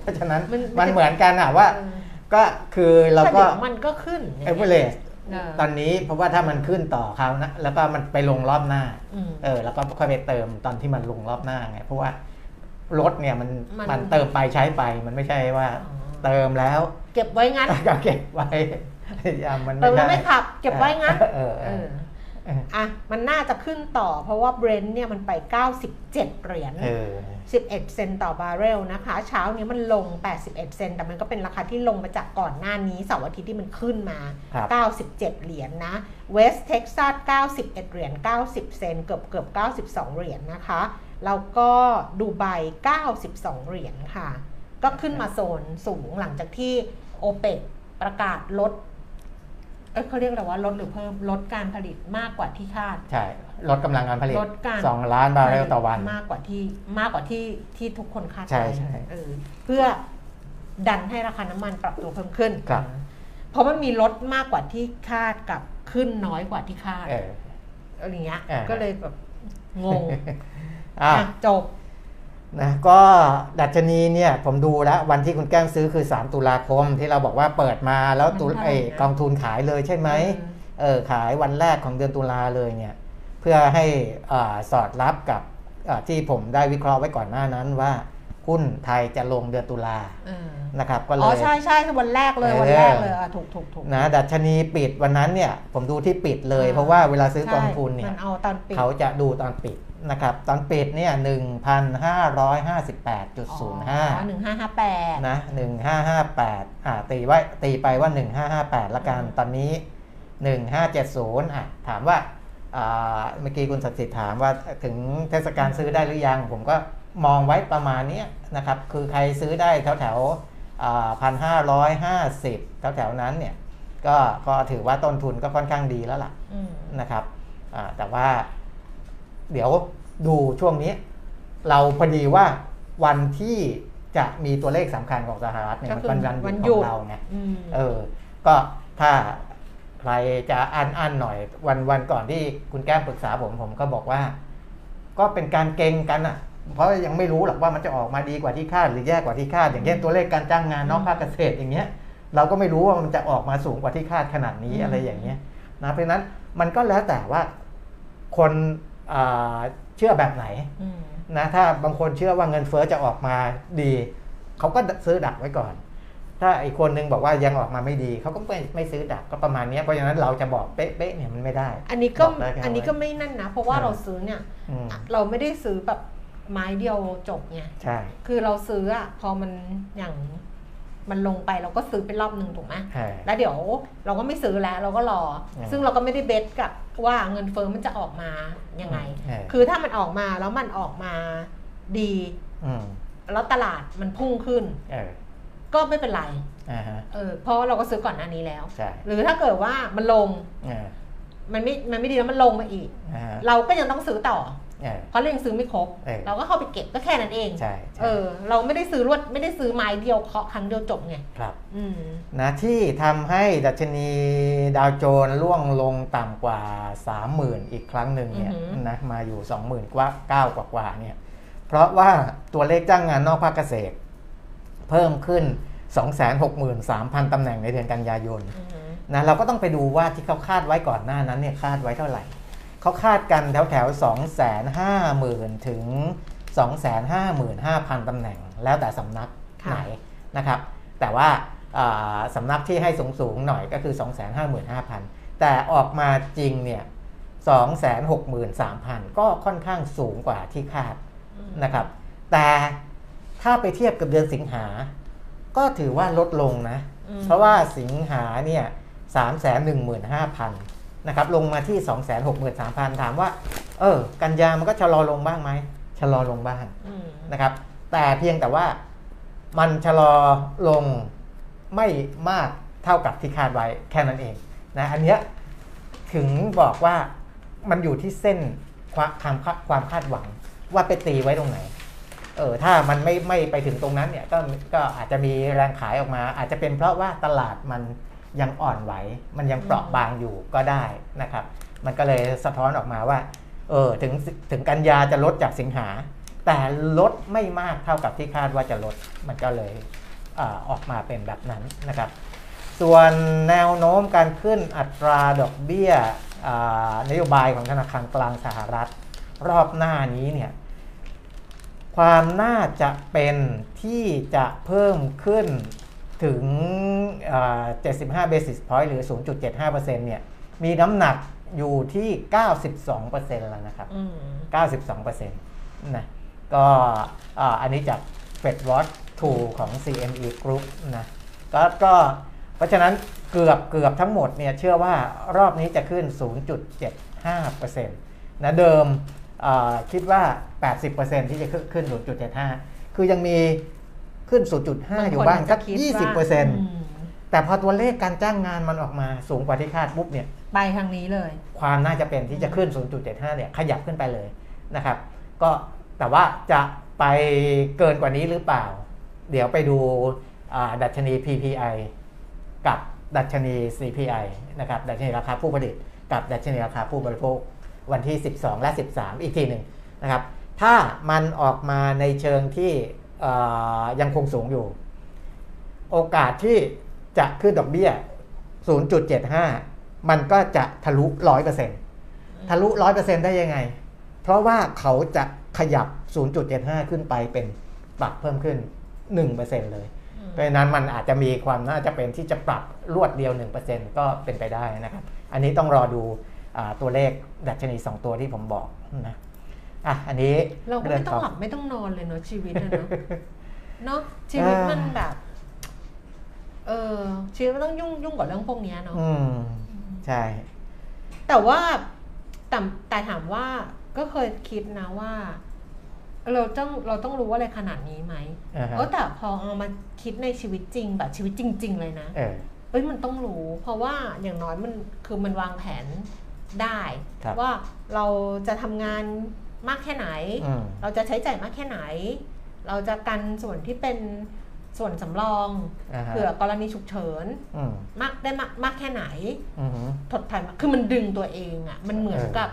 เพราะฉะนั้นมันมันเหมือนกันอะว่าเออก็คือเราแต่ก็เดี๋ยวมันก็ขึ้นเอเวอเรสเออตอนนี้เพราะว่าถ้ามันขึ้นต่อคราวนะแล้วก็มันไปลงรอบหน้าอืมเออ แล้วก็ค่อยไปเติมตอนที่มันลงรอบหน้าไงเพราะว่ารถเนี่ยมันมันมันเติมไปใช้ไปมันไม่ใช่ว่าอ๋อ เติมแล้วเก็บไว้งั้นก็เก็บไว้อย่ามันเติมแล้วด้ไม่ขับ เก็บไว้งั้นเออเอเอออเอออะมันน่าจะขึ้นต่อเพราะว่าเบรนท์เนี่ยมันไป 97 เหรียญเออ11 เซนต์ต่อบาร์เรลนะคะ เช้านี้มันลง 81 เซนต์แต่มันก็เป็นราคาที่ลงมาจากก่อนหน้านี้เสาร์อาทิตย์ที่มันขึ้นมาครับ97 เหรียญนนะเวสเท็กซัส91 เหรียญ90 เซนต์เกือบเกือบ92 เหรียญนะคะ แล้วก็ดูไบ92 เหรียญค่ะ ก็ขึ้นมาโซนสูงหลังจากที่โอเปกประกาศลดเอ้ยเขาเรียกอะไรว่าลดหรือเพิ่มลดการผลิตมากกว่าที่คาด ใช่ ลดกำลังการผลิตลดการสองล้านบาร์เรลต่อวัน มากกว่าที่มากกว่าที่ที่ทุกคนคาดใช่ใช่เออเพื่อดันให้ราคาน้ำมันปรับตัวเพิ่มขึ้นครับเพราะมันมีลดมากกว่าที่คาดกับขึ้นน้อยกว่าที่คาดเอออะไรเงี้ยอ่าก็เลยแบบงงอะอะจบ นะก็ดัชนีเนี่ยผมดูแล้ววันที่คุณแก้มซื้อคือ 3 ตุลาคมที่เราบอกว่าเปิดมาแล้วตุมันเท่าไหร่ไอ้นะกองทุนขายเลยใช่ไหมเออเออขายวันแรกของเดือนตุลาเลยเนี่ยเพื่อให้อาสอดรับกับอ่าที่ผมได้วิเคราะห์ไว้ก่อนหน้านั้นว่าหุ้นไทยจะลงเดือนตุลาเออนะครับก็เลอ๋อยใช่ใช่คือวันแรกเลยเออวันแรกเลยอะถูกถูกถูกนะดัชนีปิดวันนั้นเนี่ยผมดูที่ปิดเลยอ่าเพราะว่าเวลาซื้อกองทุนเนี่ยมันเอาตอนปิดเขาจะดูตอนปิด นะครับตอนปิดเนี่ยหนึ่งพันห้าร้อยห้าสิบแปดจุดศูนย์ห้าหนึ่งห้าห้าแปดนะหนึ่งห้าห้าแปดอ่าตีไว้ตีไปว่าหนึ่งห้าห้าแปดละกันอืมตอนนี้หนึ่งห้าเจ็ดศูนย์อะถามว่าอ่าเมื่อกี้คุณศักดิ์สิทธิ์ถามว่าถึงเทศกาลซื้อได้หรือยัง ผมก็มองไว้ประมาณเนี้ยนะครับ คือใครซื้อได้แถวแถวพันห้าร้อยห้าสิบแถวแถวๆนั้นเนี่ยก็ก็ถือว่าต้นทุนก็ค่อนข้างดีแล้วล่ะอืมนะครับอ่าแต่ว่า เดี๋ยวดูช่วงนี้ เราพอดีว่าวันที่จะมีตัวเลขสำคัญของสหรัฐเนี่ยก็มันคือเป็นวันหยุดของเราไงอืมเออ ก็ถ้าใครจะอันอันหน่อย วันวันก่อนที่คุณแก้มปรึกษาผมผมก็บอกว่า ก็เป็นการเก่งกันอะ เพราะยังไม่รู้หรอกว่ามันจะออกมาดีกว่าที่คาดหรือแย่กว่าที่คาด อย่างเช่นตัวเลขการจ้างงานนอกภาคเกษตรอย่างเงี้ย เราก็ไม่รู้ว่ามันจะออกมาสูงกว่าที่คาดขนาดนี้อืมอะไรอย่างเงี้ยนะเพราะฉะนั้นมันก็แล้วแต่ว่าคนอ่า เชื่อแบบไหนอืมนะถ้าบางคนเชื่อว่าเงินเฟ้อจะออกมาดีเขาก็ซื้อดักไว้ก่อน ถ้าอีกคนนึงบอกว่ายังออกมาไม่ดีเขาก็ไม่ไม่ซื้อดักก็ประมาณเนี้ยเพราะฉะนั้นเราจะบอกเป๊ะๆเนี่ยมันไม่ได้ อันนี้ก็บอกได้แค่อันนี้ก็ไว้ไม่นั่นนะ เพราะว่าอืมเราซื้อเนี่ยอืมเราไม่ได้ซื้อแบบไม้เดียวจบไงใช่คือเราซื้ออะพอมันอย่าง มันลงไปเราก็ซื้อเป็นรอบหนึ่งถูกไหมใช่แล้วเดี๋ยวเราก็ไม่ซื้อแล้วเราก็รออมซึ่งเราก็ไม่ได้เบสกับว่าเงินเฟ้อมันจะออกมายังไงเออคือถ้ามันออกมาแล้วมันออกมาดีอืมแล้วตลาดมันพุ่งขึ้นเออก็ไม่เป็นไรอ่าฮะเออเพราะเราก็ซื้อก่อนหน้านี้แล้วใช่หรือถ้าเกิดว่ามันลงเออมันไม่มันไม่ดีแล้วมันลงมาอีกอ่าฮะเราก็ยังต้องซื้อต่อ เออเพราะเรายังซื้อไม่ครบเออเราก็เข้าไปเก็บก็แค่นั้นเองใช่ใช่เออเราไม่ได้ซื้อรวดไม่ได้ซื้อไม้เดียวเคาะครั้งเดียวจบไงครับอืมนะที่ทำให้ดัชนีดาวโจนส์ร่วงลงต่ำกว่า 30,000 อีกครั้งหนึ่งเนี่ยอือหือนะมาอยู่ 20,000กว่าเก้ากว่ากว่าๆเนี่ยเพราะว่าตัวเลขจ้างงานนอกภาคเกษตร เพิ่มขึ้น 263,000ตำแหน่งในเดือนกันยายนอืมนะเราก็ต้องไปดูว่าที่เขาคาดไว้ก่อนหน้านั้นเนี่ยคาดไว้เท่าไหร่ เขาคาดกันแถวแถวสองแสนห้าหมื่นถึงสองแสนห้าหมื่นห้าพันตำแหน่ง แล้วแต่สำนักค่ะไหนนะครับ แต่ว่าอ่าสำนักที่ให้สูงสูงๆหน่อยก็คือ2 5 5 5 0 0 0 แต่ออกมาจริงเนี่ย 2 6 3 0 0 0 ก็ค่อนข้างสูงกว่าที่คาดอืมนะครับ แต่ถ้าไปเทียบกับเดือนสิงหา ก็ถือว่าลดลงนะอืมเพราะว่าสิงหาเนี่ยสามแส นหนึ่งหมื่นห้าพันนะครับลงมาที่สองแสนหกหมื่นสามพันถามว่า เออ กันยามันก็ชะลอลงบ้างไหมชะลอลงบ้างอืมนะครับ แต่เพียงแต่ว่ามันชะลอลงไม่มากเท่ากับที่คาดไว้แค่นั้นเองนะอันเนี้ยถึงบอกว่ามันอยู่ที่เส้นความความคาดความคาดหวังว่าไปตีไว้ตรงไหน เออถ้ามันไม่ไม่ไปถึงตรงนั้นเนี่ยก็ก็อาจจะมีแรงขายออกมา อาจจะเป็นเพราะว่าตลาดมัน ยังอ่อนไหว มันยังเปราะบางอยู่ก็ได้นะครับ มันก็เลยสะท้อนออกมาว่าเออถึงถึงกันยาจะลดจากสิงหา แต่ลดไม่มากเท่ากับที่คาดว่าจะลดมันก็เลยอาออกมาเป็นแบบนั้นนะครับ ส่วนแนวโน้มการขึ้นอัตราดอกเบี้ยอ่านโยบายของธนาคารกลางสหรัฐ รอบหน้านี้เนี่ยความน่าจะเป็นที่จะเพิ่มขึ้น ถึงอ่า75 basis point หรือ 0.75%เนี่ย มีน้ำหนักอยู่ที่ 92%แล้วนะครับอืม92%นะ ก็อ่าอันนี้จาก Fed Watch 2 ของ CME Group นะ ก็ก็เพราะฉะนั้นเกือบเกือบทั้งหมดเนี่ย เชื่อว่ารอบนี้จะขึ้น 0.75%นะเดิมอ่าคิดว่า 80%ที่จะขึ้นขึ้น0.75 คือยังมี ขึ้น 0.5 อยู่บ้างสัก 20%แต่พอตัวเลขการจ้างงานมันออกมาสูงกว่าที่คาดปุ๊บเนี่ยไปทางนี้เลย ความน่าจะเป็นที่จะขึ้น 0.75 เนี่ยขยับขึ้นไปเลยนะครับ ก็แต่ว่าจะไปเกินกว่านี้หรือเปล่า เดี๋ยวไปดูอ่าดัชนี PPI กับดัชนี CPI นะครับ ดัชนีราคาผู้ผลิต กับดัชนีราคาผู้บริโภควันที่ 12 และ 13 อีกทีหนึ่งนะครับ ถ้ามันออกมาในเชิงที่อ่า ยังคงสูงอยู่ โอกาสที่จะขึ้นดอกเบี้ย 0.75 มันก็จะทะลุ 100%ทะลุ 100%ได้ยังไง เพราะว่าเขาจะขยับ 0.75 ขึ้นไปเป็นปรับเพิ่มขึ้น 1%เลย เพราะฉะนั้นมันอาจจะมีความน่าจะเป็นที่จะปรับรวดเดียว 1%ก็เป็นไปได้นะครับ อันนี้ต้องรอดูอ่าตัวเลขดัชนี 2 ตัวที่ผมบอกนะ อะอันนี้เราก็ไม่ต้องหลับไม่ต้องนอนเลยเนาะชีวิตอะเนาะเนาะชีวิตมันแบบ เออชีวิตมันต้องยุ่งยุ่งกับเรื่องพวกเนี้ยเนาะอืมใช่ แต่ว่าแต่แต่ถามว่าก็เคยคิดนะว่า เราต้องเราต้องรู้ว่าอะไรขนาดนี้ไหมอ่าฮะเออแต่พอเอามาคิดในชีวิตจริงแบบชีวิตจริง ๆ เลยนะเออเอ้ยมันต้องรู้ เพราะว่าอย่างน้อยมันคือมันวางแผนได้ครับว่าเราจะทำงาน มากแค่ไหนอืมเราจะใช้จ่ายมากแค่ไหน เราจะกันส่วนที่เป็นส่วนสำรองอ่าฮะเผื่อกรณีฉุกเฉินอืมมากได้มากมากแค่ไหนอือหือทดแทนมาคือมันดึงตัวเองอะ่ะมันเหมือนเออกับ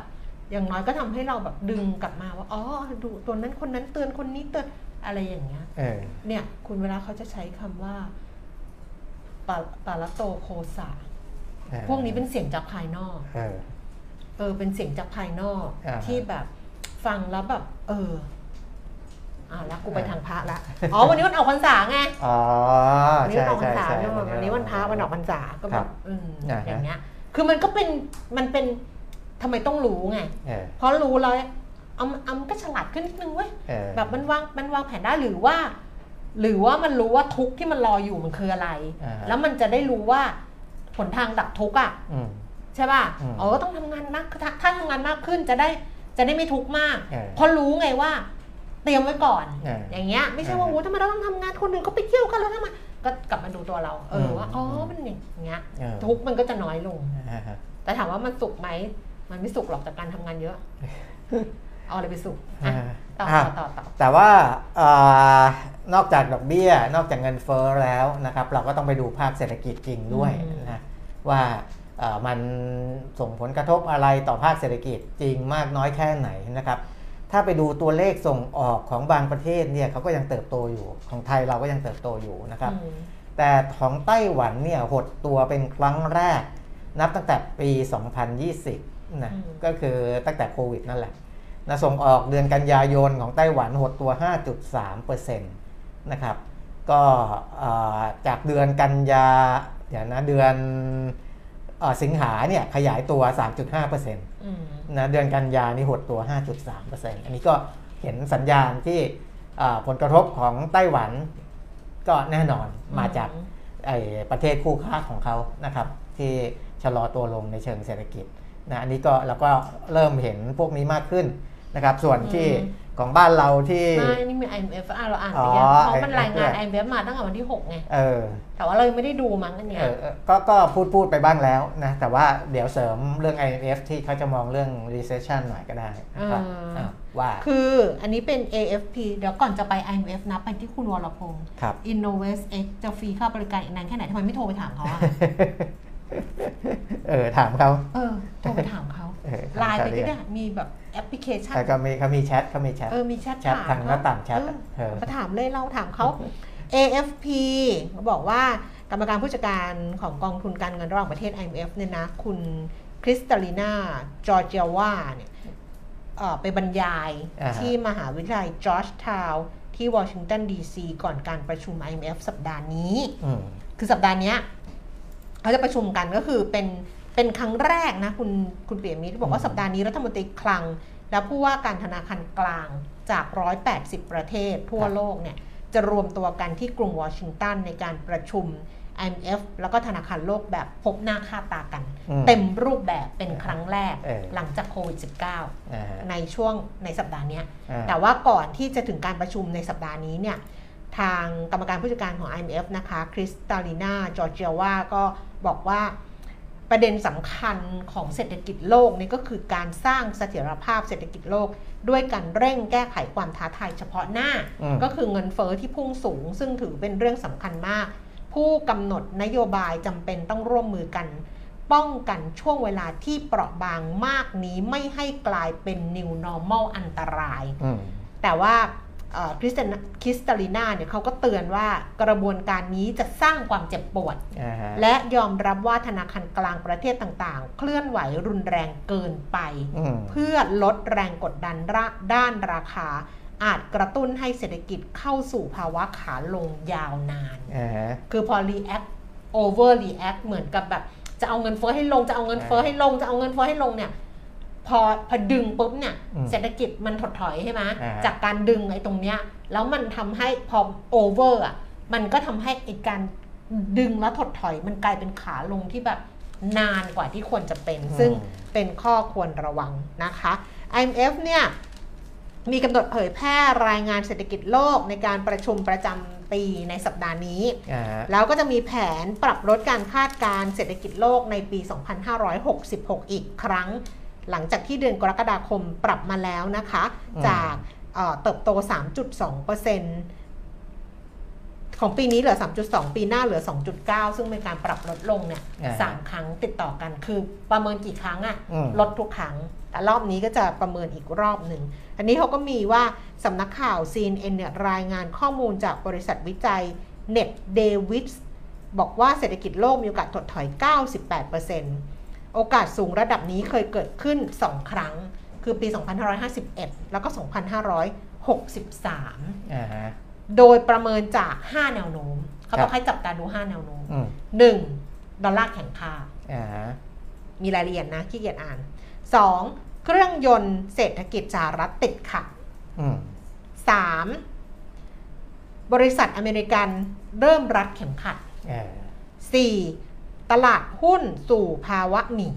อย่างน้อยก็ทำให้เราแบบดึงกลับมาว่าอ๋อดูตัวนั้นคนนั้นเตือนคนนี้เตือนอะไรอย่างเงี้ยเออเนี่ย คุณเวลาเขาจะใช้คำว่าปาปาลโตโคสาเออพวกนี้เป็นเสียงจากภายนอกเออเออเป็นเสียงจากภายนอกอ่าฮะที่แบบ ฟังแล้วแบบ เอออ่าแล้วกูไปอ่าทางพระละอ๋อวันนี้วันออกพรรษาไงอ๋อวันนี้ใช่วันออกพรใช่รษาใช่เนี่ยวันนี้วันพระวันออกพรรษาก็คแบรับบอืมอ่าฮะอย่างเงี้ย คือมันก็เป็นมันเป็นทำไมต้องรู้ไงเออเพราะรู้แล้วเอาเอามันก็ฉลาดขึ้นนิดนึงเว้ยเออแบบมันวางมันวางแผนได้หรือว่า หรือว่ามันรู้ว่าทุกข์ที่มันรออยู่มันคืออะไรอ่าฮะแล้วมันจะได้รู้ว่าหนทางดับทุกข์อะอืมใช่ป่ะอืมอ๋อต้องทำงานมากถ้าถ้าทำงานมากขึ้นจะได้ จะได้ไม่ทุกข์มากเออเพราะรู้ไงว่า เตรียมไว้ก่อนเออออย่างเงี้ยไม่ใช่ว่าเออโอ้ทำไมเราต้องทำงานคนอื่นเขาไปเที่ยวกันแล้วทำไมก็กลับมาดูตัวเรา เออมว่าอ๋อมันอย่างเงี้ยเออทุกข์มันก็จะน้อยลงอ่าฮะแต่ถามว่ามันสุขไหมมันไม่สุขหรอกจากการทำงานเยอะเเอาอะไรไปสุกอ่าต่ออะต่อต่อแต่ว่าเอ่อนอกจากดอกเบี้ย นอกจากเงินเฟ้อแล้วนะครับ เราก็ต้องไปดูภาคเศรษฐกิจจริงด้วยอืมนะว่าเอ่อ มันส่งผลกระทบอะไรต่อภาคเศรษฐกิจจริงมากน้อยแค่ไหนนะครับ ถ้าไปดูตัวเลขส่งออกของบางประเทศเนี่ยเขาก็ยังเติบโตอยู่ ของไทยเราก็ยังเติบโตอยู่นะครับอืมแต่ของไต้หวันเนี่ยหดตัวเป็นครั้งแรก นับตั้งแต่ปี 2020นะก็คือตั้งแต่โควิดนั่นแหละนะส่งออกเดือนกันยายนของไต้หวันหดตัว 5.3%นะครับ ก็เอ่อจากเดือนกันยาเดี๋ยวนะเดือนเออ สิงหาเนี่ยขยายตัว 3.5%นอืมะเดือนกันยานี่หดตัว 5.3%อันนี้ก็เห็นสัญญาณที่เอ่อผลกระทบของไต้หวันก็แน่นอนมาจากไอ้ประเทศคู่ค้าของเขานะครับ ที่ชะลอตัวลงในเชิงเศรษฐกิจนะอันนี้ก็เราก็เริ่มเห็นพวกนี้มากขึ้นนะครับ ส่วนที่อืม ของบ้านเราที่ไม่นี่มี IMF อะเราอ่านไปอ๋ยังอเพราะมัน IMF รายงานด้วย IMF มาตั้งแต่วันที่ 6 ไงเออแต่ว่าเรายังไม่ได้ดูมั้งอันเนี้ยเออเออก็ก็พูดพูดไปบ้างแล้วนะ แต่ว่าเดี๋ยวเสริมเรื่อง IMF ที่เขาจะมองเรื่อง recession หน่อยก็ได้นะครับอ่าอะว่า คืออันนี้เป็น AFP เดี๋ยวก่อนจะไป IMF นะไปที่คุณวรพงศ์ครับ Innovate X จะฟรีค่าบริการอีกนานแค่ไหนทำไมไม่โทรไปถามเขาอะเออถามเขาเออโทรไปถามเขาเออถาม ไลน์ไปเขาเรีก็ยกได้มีแบบแอปพลิเคชันแต่ก็มีเขามีแชทเขามีแชทเออมีแชทแชทถามทางหน้าต่างแชทเออเออมาถามเลยเราถามเขา AFP เขาบอกว่ากรรมการผู้จัดการของกองทุนการเงินระหว่างประเทศ IMF เนี่ยนะคุณคริสตาลีนาจอร์เจียวาเนี่ยเอ่อไปบรรยายอ่าฮะที่มหาวิทยาลัยจอร์จทาวน์ที่วอชิงตันดีซีก่อนการประชุม IMF สัปดาห์นี้อืมคือสัปดาห์เนี้ยเขาจะประชุมกันก็คือเป็น เป็นครั้งแรกนะคุณคุณเปียมิตรบอกว่าอืมสัปดาห์นี้รัฐมนตรีคลัง และผู้ว่าการธนาคารกลางจาก 180 ประเทศทั่วโลกเนี่ยจะรวมตัวกันที่กรุงวอชิงตันในการประชุม IMF แล้วก็ธนาคารโลกแบบพบหน้าค่าตากันอืมเต็มรูปแบบเป็นครั้งแรกเออหลังจากโควิดอ่าฮะ -19 ในช่วงในสัปดาห์เนี้ยอ่าแต่ว่าก่อนที่จะถึงการประชุมในสัปดาห์นี้เนี่ยทางกรรมการผู้จัดการของ IMF นะคะคริสตาลีนาจอร์เจียวาก็บอกว่า ประเด็นสำคัญของเศรษฐกิจโลกนี่ก็คือการสร้างเสถียรภาพเศรษฐกิจโลก ด้วยการเร่งแก้ไขความท้าทายเฉพาะหน้าอืมก็คือเงินเฟอ้อที่พุ่งสูง ซึ่งถือเป็นเรื่องสำคัญมาก ผู้กำหนดนโยบายจำเป็นต้องร่วมมือกัน ป้องกันช่วงเวลาที่เปราะบางมากนี้ไม่ให้กลายเป็น new normal อันตรายอืมแต่ว่าเอ่อ คริสเตนคริสตาลีนาเนี่ยเขาก็เตือนว่ากระบวนการนี้จะสร้างความเจ็บปวดอ่าฮะและยอมรับว่าธนาคารกลางประเทศต่างๆ เคลื่อนไหวรุนแรงเกินไปอืมเพื่อลดแรงกดดันระด้านราคา อาจกระตุ้นให้เศรษฐกิจเข้าสู่ภาวะขาลงยาวนานอ่าฮะคือพอ react over react เหมือนกับแบบจะเอาเงินเฟ้อให้ลงจะเอาเงินเฟ้อให้ลงจะเอาเงินเฟ้อให้ลงเนี่ย พอพอดึงปุ๊บเนี่ยอืมเศรษฐกิจมันถดถอยใช่ไหมอ่าจากการดึงไอ้ตรงเนี้ยแล้วมันทำให้พอ over อะมันก็ทำให้ไอ้การดึงแล้วถดถอยมันกลายเป็นขาลงที่แบบนานกว่าที่ควรจะเป็น ซึ่งเป็นข้อควรระวังนะคะ IMF เนี่ยมีกำหนดเผยแพร่รายงานเศรษฐกิจโลกในการประชุมประจำปีในสัปดาห์นี้อ่าฮะแล้วก็จะมีแผนปรับลดการคาดการณ์เศรษฐกิจโลกในปี 2566 อีกครั้ง หลังจากที่เดือนกรกฎาคมปรับมาแล้วนะคะอืมจากเอ่อเติบโต 3.2%ของปีนี้เหลือ 3.2 ปีหน้าเหลือ 2.9 ซึ่งเป็นการปรับลดลงเนี่ยอ่าสามครั้งติดต่อกันคือประเมินกี่ครั้งอะอืมลดทุกครั้ง แต่รอบนี้ก็จะประเมินอีกรอบหนึ่ง อันนี้เขาก็มีว่าสำนักข่าว CNN เนี่ยรายงานข้อมูลจากบริษัทวิจัย Net Davis บอกว่าเศรษฐกิจโลกมีโอกาสถดถอย 98% โอกาสสูงระดับนี้เคยเกิดขึ้น 2 ครั้ง คือปี 2551 แล้วก็ 2563อ่าฮะโดยประเมินจาก 5 แนวโน้ม เขาบอกครับให้จับตาดู 5 แนวโน้มอืม 1. ดอลลาร์แข็งค่าอ่าฮะมีรายละเอียดนะขี้เกียจอ่าน 2. เครื่องยนต์เศรษฐกิจสหรัฐติดขัดอืม 3. บริษัทอเมริกันเริ่มรัดเข็มขัดอ่า 4. ตลาดหุ้นสู่ภาวะหนี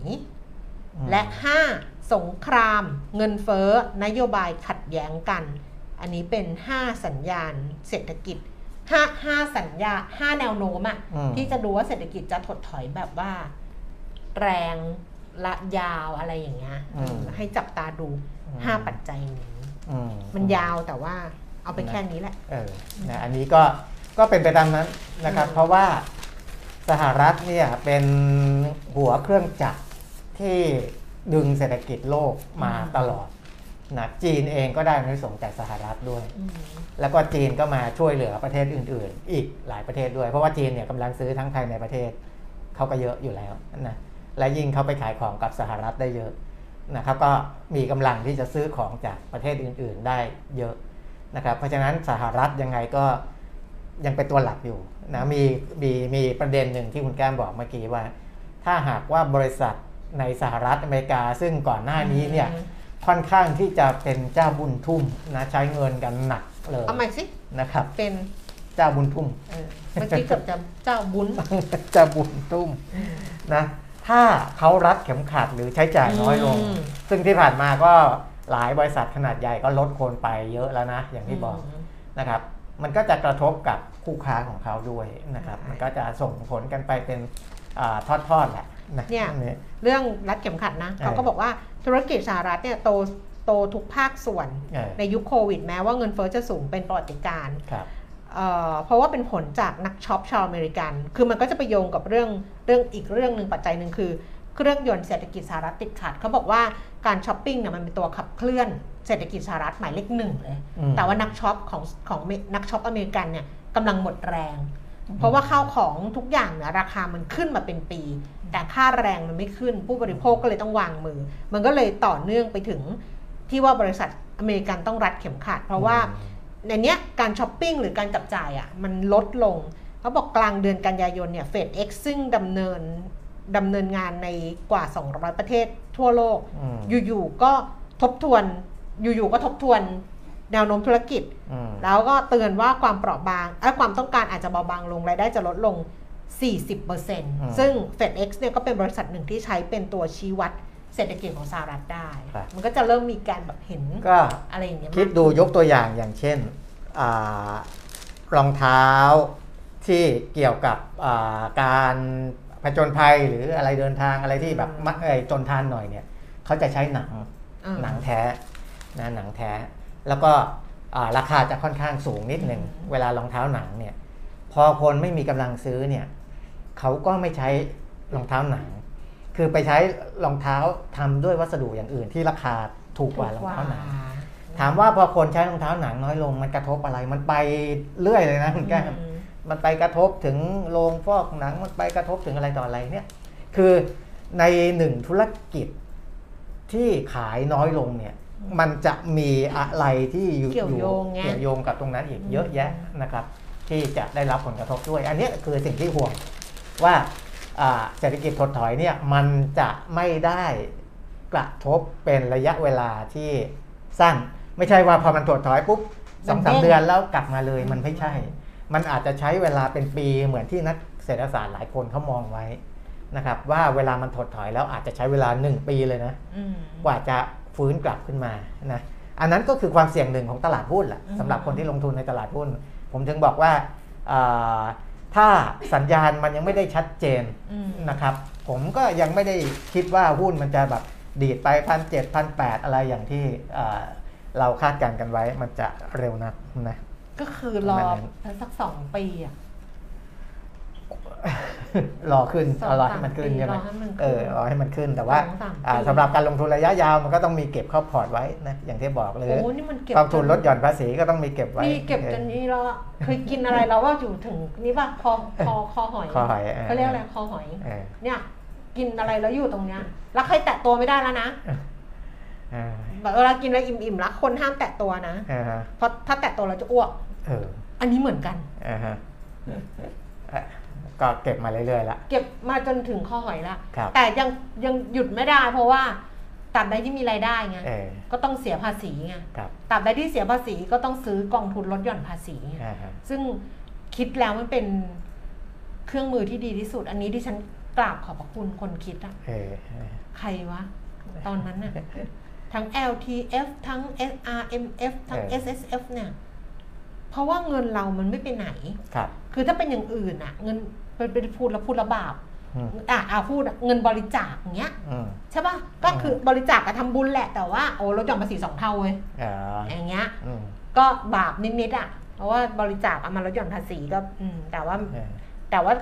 อืมและ 5. สงคราม เงินเฟ้อนโยบายขัดแย้งกัน อันนี้เป็น 5 สัญญาณเศรษฐกิจ5 5สัญญา5แนวโน้มอะอืมที่จะดูว่าเศรษฐกิจจะถดถอยแบบว่า แรงระยาวอะไรอย่างเงี้ยอืมให้จับตาดูอืมห้าปัจจัยนี้อืมันยาวแต่ว่าเอาไปแค่นี้แหละ เออนะอันนี้ก็ก็เป็นไปตามนั้นนะครับอืมเพราะว่า สหรัฐเนี่ยเป็นหัวเครื่องจักรที่ดึงเศรษฐกิจโลกมาตลอดนะจีนเองก็ได้อานิสงส์จากสหรัฐด้วยอืมแล้วก็จีนก็มาช่วยเหลือประเทศอื่น ๆ อีกหลายประเทศด้วย เพราะว่าจีนเนี่ยกำลังซื้อทั้งภายในประเทศเขาก็เยอะอยู่แล้วนะและยิ่งเขาไปขายของกับสหรัฐได้เยอะนะครับก็มีกำลังที่จะซื้อของจากประเทศอื่น ๆ ได้เยอะนะครับเพราะฉะนั้นสหรัฐยังไงก็ ยังเป็นตัวหลักอยู่นะมีมีมีประเด็นหนึ่งที่คุณแก้มบอกเมื่อกี้ว่า ถ้าหากว่าบริษัทในสหรัฐอเมริกา ซึ่งก่อนหน้านี้เนี่ยอืมค่อนข้างที่จะเป็นเจ้าบุญทุ่มนะใช้เงินกันหนักเลยเอาใหม่สินะครับ เป็นเจ้าบุญทุ่มเออเมื่อกี้เกือบจะเจ้าบุญเจ้าบุญทุ่มนะถ้าเขารัดเข็มขัดหรือใช้จ่ายน้อยลงอืมซึ่งที่ผ่านมาก็หลายบริษัทขนาดใหญ่ก็ลดโคนไปเยอะแล้วนะ อย่างที่บอกนะครับ มันก็จะกระทบกับคู่ค้าของเขาด้วยนะครับใช่มันก็จะส่งผลกันไปเป็นอาทอดๆแหละนะเนี่ยอัเรื่องรัดเข็มขัดนะเออเขาก็บอกว่าธุรกิจสหรัฐเนี่ยโตโตทุกภาคส่วนเออในยุคโควิดแม้ว่าเงินเฟ้อจะสูงเป็นประวัติการณ์ครับเอ่อเพราะว่าเป็นผลจากนักช็อปชาวอเมริกัน คือมันก็จะไปโยงกับเรื่องเรื่องอีกเรื่องหนึ่งปัจจัยหนึ่งคือ เครื่องยนต์เศรษฐกิจสหรัฐติดขัดเขาบอกว่าการช้อปปิ้งเนี่ยมันเป็นตัวขับเคลื่อน เศรษฐกิจสหรัฐหมายเลขหนึ่งเลยอืมแต่ว่านักช็อปของของนักช็อปอเมริกันเนี่ยกำลังหมดแรง เพราะว่าข้าวของทุกอย่างเนี่ยราคามันขึ้นมาเป็นปี แต่ค่าแรงมันไม่ขึ้น ผู้บริโภคก็เลยต้องวางมือ มันก็เลยต่อเนื่องไปถึงที่ว่าบริษัทอเมริกันต้องรัดเข็มขัด เพราะว่าในเนี้ยการช้อปปิ้งหรือการจับจ่ายอะ่ะมันลดลงเขาบอกกลางเดือนกันยายนเนี่ย FedEx ซึ่งดำเนินดำเนินงานในกว่า 200 ประเทศทั่วโลกอืมอยู่ๆก็ทบทวน อยู่ๆก็ทบทวนแนวโน้มธุรกิจอืมแล้วก็เตือนว่าความเปราะบางเอ้ยความต้องการอาจจะเบาบางลงรายได้จะลดลง 40%ซึ่ง FedEx เนี่ยก็เป็นบริษัทหนึ่งที่ใช้เป็นตัวชี้วัดเศรษฐกิจของสหรัฐได้ครับมันก็จะเริ่มมีการแบบเห็นก็อะไรอย่างเงี้ยคิดมากดูยกตัวอย่างอย่างเช่นอารองเท้าที่เกี่ยวกับอ่าการผจญภัยหรืออะไรเดินทางอะไรที่แบบมะเอยจนทานหน่อยเนี่ยเขาจะใช้หนังอ่าหนังแท้ นะหนังแท้ แล้วก็อ่าราคาจะค่อนข้างสูงนิดหนึ่งอืมเวลารองเท้าหนังเนี่ยพอคนไม่มีกำลังซื้อเนี่ยเขาก็ไม่ใช้รองเท้าหนัง คือไปใช้รองเท้าทำด้วยวัสดุอย่างอื่นที่ราคาถูกกว่ารองเท้าหนัง ถามว่าพอคนใช้รองเท้าหนังน้อยลงมันกระทบอะไรมันไปเรื่อยเลยนะคุณแก้มอืมมันไปกระทบถึงโรงฟอกหนังมันไปกระทบถึงอะไรต่ออะไรเนี่ยคือในหนึ่งธุรกิจที่ขายน้อยลงเนี่ย มันจะมีอะไรที่อยู่เกี่ยวโยงไงเกี่ยวโยงกับตรงนั้นอีกเยอะแยะนะครับ ที่จะได้รับผลกระทบด้วย อันเนี้ยคือสิ่งที่ห่วงว่าอ่าเศรษฐกิจถดถอยเนี่ยมันจะไม่ได้กระทบเป็นระยะเวลาที่สั้น ไม่ใช่ว่าพอมันถดถอยปุ๊บสองสามเดือนแล้วกลับมาเลยมันไม่ใช่ มันอาจจะใช้เวลาเป็นปีเหมือนที่นักเศรษฐศาสตร์หลายคนเขามองไว้นะครับ ว่าเวลามันถดถอยแล้วอาจจะใช้เวลา1ปีเลยนะอืมกว่าจะ ฟื้นกลับขึ้นมานะอันนั้นก็คือความเสี่ยงหนึ่งของตลาดหุ้นแหละอืมสำหรับคนที่ลงทุนในตลาดหุ้น ผมถึงบอกว่าอ่าถ้าสัญญาณมันยังไม่ได้ชัดเจนอืมนะครับ ผมก็ยังไม่ได้คิดว่าหุ้นมันจะแบบดีดไปพันเจ็ดพันแปดอะไรอย่างที่อ่าเราคาดการณ์กันไว้มันจะเร็วนักนะก็คือรอประมาณนั้นสักสองปีอะ รอขึ้นสองเอารอให้มันขึ้นสามปีใช่ไหมรอให้มันขึ้นเออรอให้มันขึ้นแต่ว่าสองสามปีอ่าสำหรับการลงทุนระยะยาวมันก็ต้องมีเก็บเข้าพอร์ตไว้นะอย่างที่บอกเลยโอ้นี่มันเก็บกองทุนลดหย่อนภาษีก็ต้องมีเก็บไว้นี่เก็บจนนี้แล้วอะเคยกินอะไรเราว่าอยู่ถึงนี่ป่ะคอคอคอหอยคอหอยเขาเรียกอะไรคอหอยเออเนี่ยกินอะไรแล้วอยู่ตรงเนี้ยแล้วใครแตะตัวไม่ได้แล้วนะเออแบบเวลากินอะไรอิ่มๆแล้วคนห้ามแตะตัวนะเออฮะเพราะถ้าแตะตัวเราจะอ้วกเอออันนี้เหมือนกันเออฮะเอ่อ ก็เก็บมาเรื่อยๆละเก็บมาจนถึงคอหอยละครับ แต่ยังยังหยุดไม่ได้เพราะว่าตราบใดที่มีรายได้ไงเออก็ต้องเสียภาษีไงครับตราบใดที่เสียภาษีก็ต้องซื้อกองทุนลดหย่อนภาษีไงอ่าฮะซึ่งคิดแล้วมันเป็นเครื่องมือที่ดีที่สุด อันนี้ที่ฉันกราบขอบพระคุณคนคิดอะ เออเออ ใครวะ ตอนนั้นน่ะ ทั้ง LTF ทั้ง SRMF ทั้ง SSF เนี่ย เพราะว่าเงินเรามันไม่ไปไหน ครับ คือถ้าเป็นอย่างอื่นอะเงิน เป็นเป็นพูดแล้วพูดระบาปอืมอะเอาพูดเงินบริจาคอย่างเงี้ยอืมใช่ป่ะก็คือบริจาคกับทำบุญแหละแต่ว่าโอ้ลดหย่อนภาษีสองเท่าเว้ยอ๋ออย่างเงี้ยอืมก็บาปนิดๆอะเพราะว่าบริจาคเอามาลดหย่อนภาษีก็อืมแต่ว่าเออแต่ว่า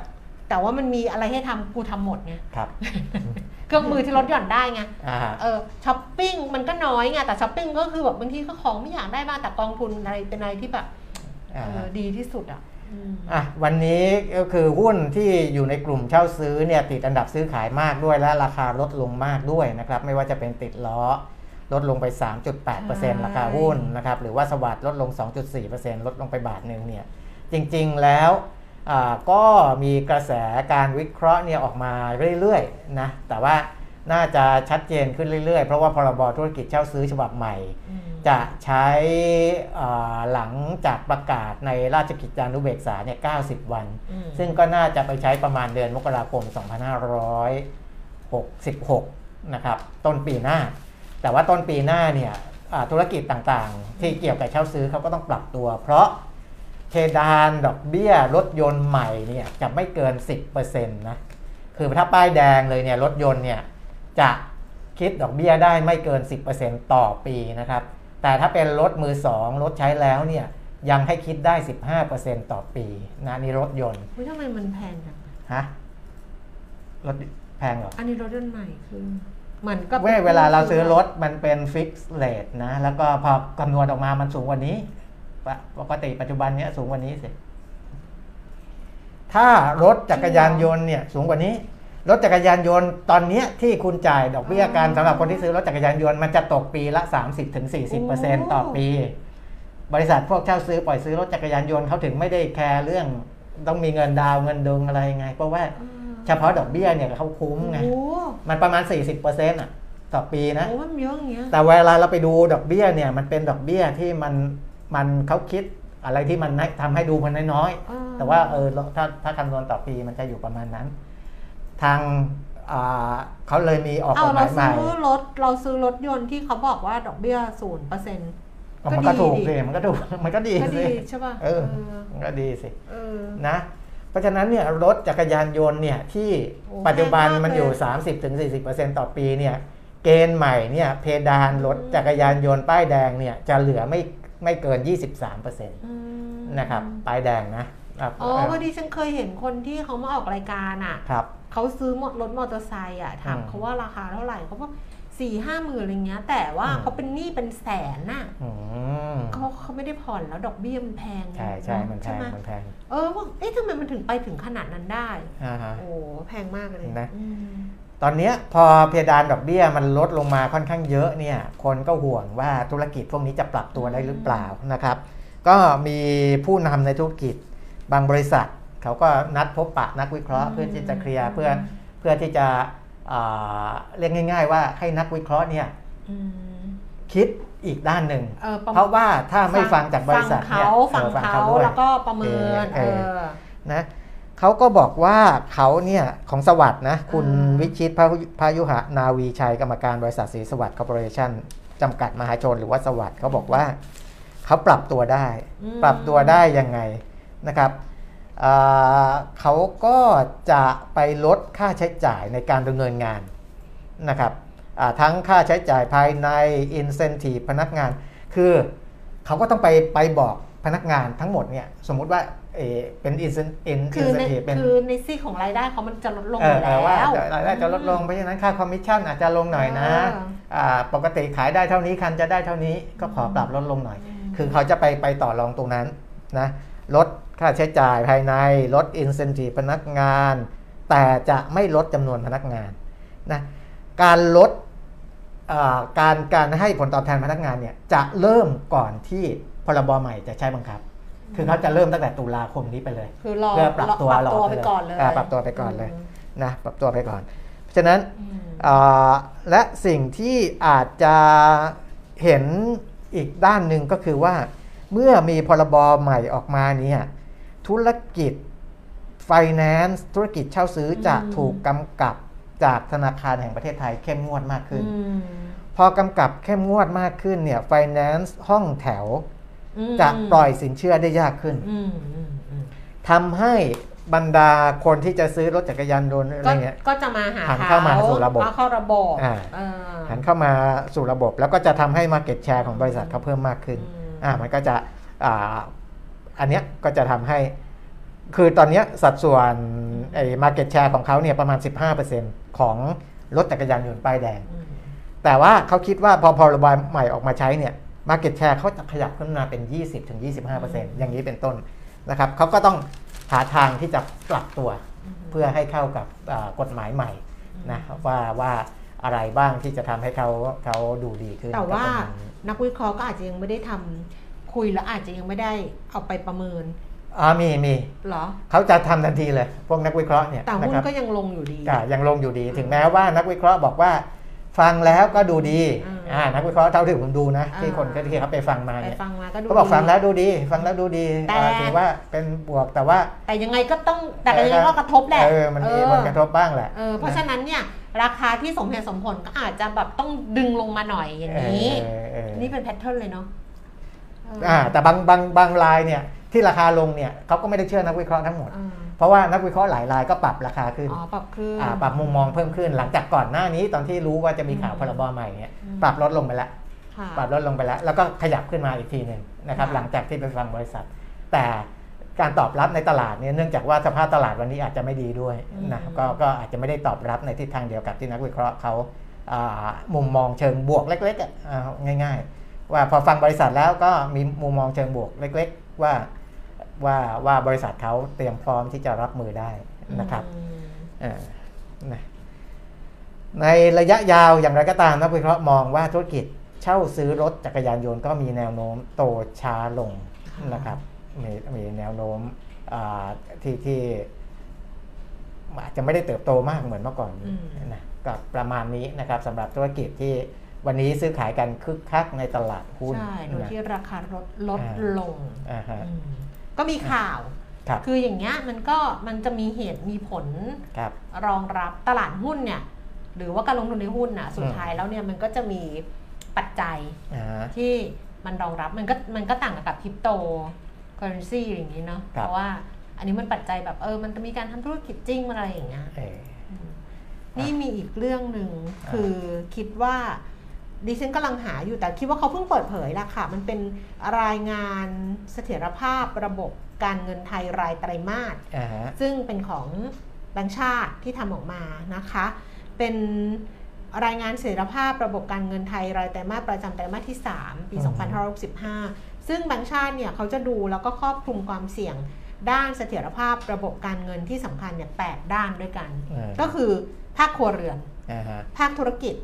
แต่ว่ามันมีอะไรให้ทำกูทำหมดไงครับ เครื่องมือที่ลดหย่อนได้ไงอ่าเออช้อปปิ้งมันก็น้อยไงแต่ช้อปปิ้งก็คือแบบบางทีก็ของไม่อยากได้บ้างแต่กองทุนอะไรเป็นอะไรที่แบบเออ่าอดีที่สุดอะ อืมอะวันนี้ก็คือหุ้นที่อยู่ในกลุ่มเช่าซื้อเนี่ยติดอันดับซื้อขายมากด้วยและราคาลดลงมากด้วยนะครับ ไม่ว่าจะเป็นติดล้อลดลงไป 3.8%ราคาหุ้นนะครับหรือว่าสวัสด์ลดลง 2.4%ลดลงไปบาทหนึ่งเนี่ยจริงๆแล้วอ่าก็มีกระแสการวิเคราะห์เนี่ยออกมาเรื่อยๆนะแต่ว่าน่าจะชัดเจนขึ้นเรื่อยๆ เพราะว่าพรบธุรกิจเช่าซื้อฉบับใหม่อืม จะใช้อ่าหลังจากประกาศในราชกิจจานุเบกษาเนี่ย90 วันอืมซึ่งก็น่าจะไปใช้ประมาณเดือนมกราคม 2566 นะครับ ต้นปีหน้า แต่ว่าต้นปีหน้าเนี่ยอ่าธุรกิจต่างๆ ที่เกี่ยวกับเช่าซื้อเขาก็ต้องปรับตัว เพราะเพดานดอกเบี้ยรถยนต์ใหม่เนี่ยจะไม่เกิน 10%นะคือถ้าป้ายแดงเลยเนี่ยรถยนต์เนี่ยจะคิดดอกเบี้ยได้ไม่เกิน 10%ต่อปีนะครับ แต่ถ้าเป็นรถมือสองรถใช้แล้วเนี่ยยังให้คิดได้ 15%ต่อปีนะนี่รถยนต์เฮ้ยทำไมมันแพงจังฮะรถแพงเหรอ อันนี้รถยนต์ใหม่คือเหมือนกับเว้ยเวลาเราซื้อรถมันเป็นฟิกซ์เรทนะ แล้วก็พอคำนวณออกมามันสูงกว่านี้ปะปกติปัจจุบันเนี้ยสูงกว่านี้สิ ถ้ารถจักรยานยนต์เนี่ยสูงกว่านี้ รถจักรยานยนต์ตอนเนี้ยที่คุณจ่ายดอกเบี้ยกันสำหรับคนที่ซื้อรถจักรยานยนต์มันจะตกปีละ 30-40%ต่อปี บริษัทพวกเช่าซื้อปล่อยซื้อรถจักรยานยนต์เขาถึงไม่ได้แคร์เรื่องต้องมีเงินดาวน์เงินดงอะไรไง เพราะว่าอ่าเฉพาะดอกเบี้ยเนี่ยเขาคุ้มไงโอ้โหมันประมาณ 40%อะต่อปีนะโอ้มันเยอะอย่างเงี้ยแต่เวลาเราไปดูดอกเบี้ยเนี่ยมันเป็นดอกเบี้ยที่มันมันเขาคิดอะไรที่มันทำให้ดูมันน้อยอ่าๆแต่ว่าเออถ้าถ้าคำนวณต่อปีมันจะอยู่ประมาณนั้น ทางอ่าเขาเลยมีออกเอากฎหเรามายใหซื้ม่อรถเราซื้อรถยนต์ที่เขาบอกว่าดอกเบี้ยศูนย์เปอร์เซ็นต์ก็มันก็ถูกก็ดีสิมันก็ถูกมันก็ดีก็สิดีใช่ป่ะเออมันก็ดีสิเออนะ เพราะฉะนั้นเนี่ยรถจักรยานยนต์เนี่ยที่โอ้ปัจจุบันแพงมากมันอยู่เลย30-40%ต่อปีเนี่ยเกณฑ์ใหม่เนี่ยเพดานรถจักรยานยนต์ป้ายแดงเนี่ยจะเหลือไม่ไม่เกิน 23%อืมนะครับป้ายแดงนะครับ อ๋อเพอดีฉันเคยเห็นคนที่เขามาออกรายการอะครับเขาซื้อมอรถมอเตอร์ไซค์อะถามอืมเขาว่าราคาเท่าไหร่เขาบอกสี่ห้าหมื่นอะไรเงี้ย แต่ว่าอืมเขาเป็นหนี้เป็นแสนน่ะอืมเขาเขาไม่ได้ผ่อนแล้วดอกเบี้ยมันแพงใช่ใช่มันแพงไหมันแพงเออว่าเอ๊ะทำไมมันถึงไปถึงขนาดนั้นได้อ่าฮะโอ้แพงมากเลยนะอืมตอนเนี้ยพอเพดานดอกเบี้ยมันลดลงมาค่อนข้างเยอะเนี่ยคนก็ห่วงว่าธุรกิจพวกนี้จะปรับตัวได้หรือเปล่านะครับ ก็มีผู้นำในธุรกิจ บางบริษัทเขาก็นัดพบปะนักวิเคราะห์อืมเพื่อที่จะเคลียร์เพื่อเพื่อที่จะอ่าเรียกง่าย ๆ ว่าให้นักวิเคราะห์เนี่ยอืมคิดอีกด้านหนึ่งเออปมเพราะว่าถ้าไม่ฟังจากบริษัทฟังเนี่ยเขาฟังออเขาด้วยแล้วก็ประเมินเอเออเอออนะเขาก็บอกว่าเขาเนี่ยของสวัสด์นะคุณอ่าวิชิตพายุพายุหะนาวีชัยกรรมการบริษัทศรีสวัสดิ์คอร์ปอเรชั่นจำกัดมหาชนหรือว่าสวัสด์เขาบอกว่าเขาปรับตัวได้อืมปรับตัวได้ยังไง นะครับอ่าเขาก็จะไปลดค่าใช้จ่ายในการดำเนินงานนะครับอ่าทั้งค่าใช้จ่ายภายใน incentive พนักงาน คือเขาก็ต้องไปไปบอกพนักงานทั้งหมดเนี่ยสมมุติว่าเออเป็น incen- คือใน incentive เป็นคือในซีกของรายได้เขามันจะลดลงเอออยู่เอแล้อว่าวรายได้จะลดลงเพราะฉะนั้นค่าคอมมิชชั่นอาจจะลงหน่อยนะเอออ่าปกติขายได้เท่านี้คันจะได้เท่านี้ก็ขอปรับลดลงหน่อย คือเขาจะไปไปต่อรองตรงนั้นนะลด ค่าใช้จ่ายภายในลด incentive พนักงาน แต่จะไม่ลดจำนวนพนักงานนะการลดอ่าการการให้ผลตอบแทนพนักงานเนี่ยจะเริ่มก่อนที่พรบใหม่จะใช้บังคับ คือเขาจะเริ่มตั้งแต่ตุลาคมนี้ไปเลยคือรอเพื่อปรับตัวปรับตัวรอไปไปเลยก่อนเลยอ่าปรับตัวไปก่อนเลยมนะปรับตัวไปก่อน เพราะฉะนั้นอืมอ่าและสิ่งที่อาจจะเห็นอีกด้านหนึ่งก็คือว่า เมื่อมีพรบใหม่ออกมาเนี่ย ธุรกิจ Finance ธุรกิจเช่าซื้อจะอืมถูกกำกับจากธนาคารแห่งประเทศไทยเข้มงวดมากขึ้นอืมพอกำกับเข้มงวดมากขึ้นเนี่ย Finance ห้องแถวอืมจะปล่อยสินเชื่อได้ยากขึ้นอืมอืมอืมทำให้บรรดาคนที่จะซื้อรถจักรยานยนต์อะไรก็เงี้ยก็จะมาหาหันเข้ามาสู่ระบบก็เข้าระบบอ่าเออหันเข้ามาสู่ระบบ แล้วก็จะทำให้ Market Share ของบริษัทเขาเพิ่มมากขึ้นอืมอ่ามันก็จะ อ่าอันเนี้ยก็จะทำให้ คือตอนเนี้ยสัดส่วนไอ้ Market Share ของเขาเนี่ยประมาณ 15%ของรถจักรยานยนต์ป้ายแดงอืมแต่ว่าเขาคิดว่าพอพรบใหม่ออกมาใช้เนี่ย Market Share เขาจะขยับขึ้นมาเป็น 20-25%อย่างนี้เป็นต้นนะครับเขาก็ต้องหาทางที่จะปรับตัวเพื่อให้เข้ากับอ่ากฎหมายใหม่นะว่าว่าอะไรบ้างที่จะทำให้เขาเขาดูดีขึ้น แต่ว่าก็ประมณนี้นักวิเคราะห์ก็อาจจะยังไม่ได้ทำ คุยแล้วอาจจะยังไม่ได้เอาไปประเมินอ่ามีมีเหรอเขาจะทำทันทีเลย พวกนักวิเคราะห์เนี่ยแต่นะหุ้นครับก็ยังลงอยู่ดีอ่ายังลงอยู่ดี ถึงแม้ว่านักวิเคราะห์บอกว่า ฟังแล้วก็ดูดีอืมอ่านักวิเคราะห์เท่าที่ผมดูนะที่อ่าคนที่เขาไปฟังมาไปเนี่ยฟังมาก็ดูเขาบอกฟังแล้วดูดี ฟังแล้วดูดีแต่อ่าถือว่าเป็นบวกแต่ว่า แต่ยังไงก็ต้องแต่ยังไงก็กระทบแหละเออมันมีมันกระทบบ้างแหละเออเพราะฉะนั้นเนี่ยราคาที่สมเหตุสมผลก็อาจจะแบบต้องดึงลงมาหน่อยอย่างนี้เออเออนี่เป็นแพทเทิร์นเลยเนาะเอ่า แต่บางบางบางรายเนี่ยที่ราคาลงเนี่ยเขาก็ไม่ได้เชื่อนักวิเคราะห์ทั้งหมดอ่าเพราะว่านักวิเคราะห์หลายรายก็ปรับราคาขึ้นอ๋อปรับขึ้นอ่าปรับมุมมองเพิ่มขึ้น หลังจากก่อนหน้านี้ตอนที่รู้ว่าจะมีข่าวพรบใหม่เนี่ยอืมปรับลดลงไปแล้วค่ะปรับลดลงไปแล้ว แล้วก็ขยับขึ้นมาอีกทีหนึ่งนะครับค่ะหลังจากที่ไปฟังบริษัท แต่การตอบรับในตลาดเนี่ยเนื่องจากว่าสภาพตลาดวันนี้อาจจะไม่ดีด้วยนะก็ก็อาจจะไม่ได้ตอบรับในทิศทางเดียวกับที่นักวิเคราะห์เขาอ่ามุมมองเชิงบวกเล็กๆอะเอาง่าย ๆ ว่าพอฟังบริษัทแล้วก็มีมุมมองเชิงบวกเล็ก ๆ ว่าว่าว่าบริษัทเขาเตรียมพร้อมที่จะรับมือได้นะครับอืมเออนะในระยะยาวอย่างไรก็ตามนักวิเคราะห์มองว่าธุรกิจเช่าซื้อรถจักรยานยนต์ก็มีแนวโน้มโตช้าลงนะครับมีมีแนวโน้มอ่าที่ที่อาจจะไม่ได้เติบโตมากเหมือนเมื่อก่อนนี้อืมนะก็ประมาณนี้นะครับสำหรับธุรกิจที่ วันนี้ซื้อขายกันคึกคักในตลาดหุ้นใช่โดยนะที่ราคารถลดอ่าลงอ่าฮะอืมก็มีข่าวครับคืออย่างเงี้ยมันก็มันจะมีเหตุมีผลครับรองรับตลาดหุ้นเนี่ย หรือว่าการลงทุนในหุ้นน่ะสุดอืมท้ายแล้วเนี่ยมันก็จะมีปัจจัยอ่าฮะที่มันรองรับมันก็มันก็ต่างกับคริปโตเคอร์เรนซีอย่างนี้เนาะครับเพราะว่าอันนี้มันปัจจัยแบบเออ มันจะมีการทำธุรกิจจริงมันอะไรอย่างเงี้ยเออนี่มีอีกเรื่องหนึ่งอ่าคือคิดว่า ดิฉันกำลังหาอยู่แต่คิดว่าเขาเพิ่งเปิดเผยละค่ะ มันเป็นรายงานเสถียรภาพระบบการเงินไทยรายไตรมาสอ่าฮะซึ่งเป็นของแบงก์ชาติที่ทำออกมานะคะ เป็นรายงานเสถียรภาพระบบการเงินไทยรายไตรมาสประจำไตรมาสที่ 3 ปี 2565 ซึ่งแบงก์ชาติเนี่ยเขาจะดูแล้วก็ครอบคลุมความเสี่ยงด้านเสถียรภาพระบบการเงินที่สำคัญเนี่ยแปดด้านด้วยกันอ่าก็คือภาคครัวเรือนอ่าฮะภาคธุรกิจ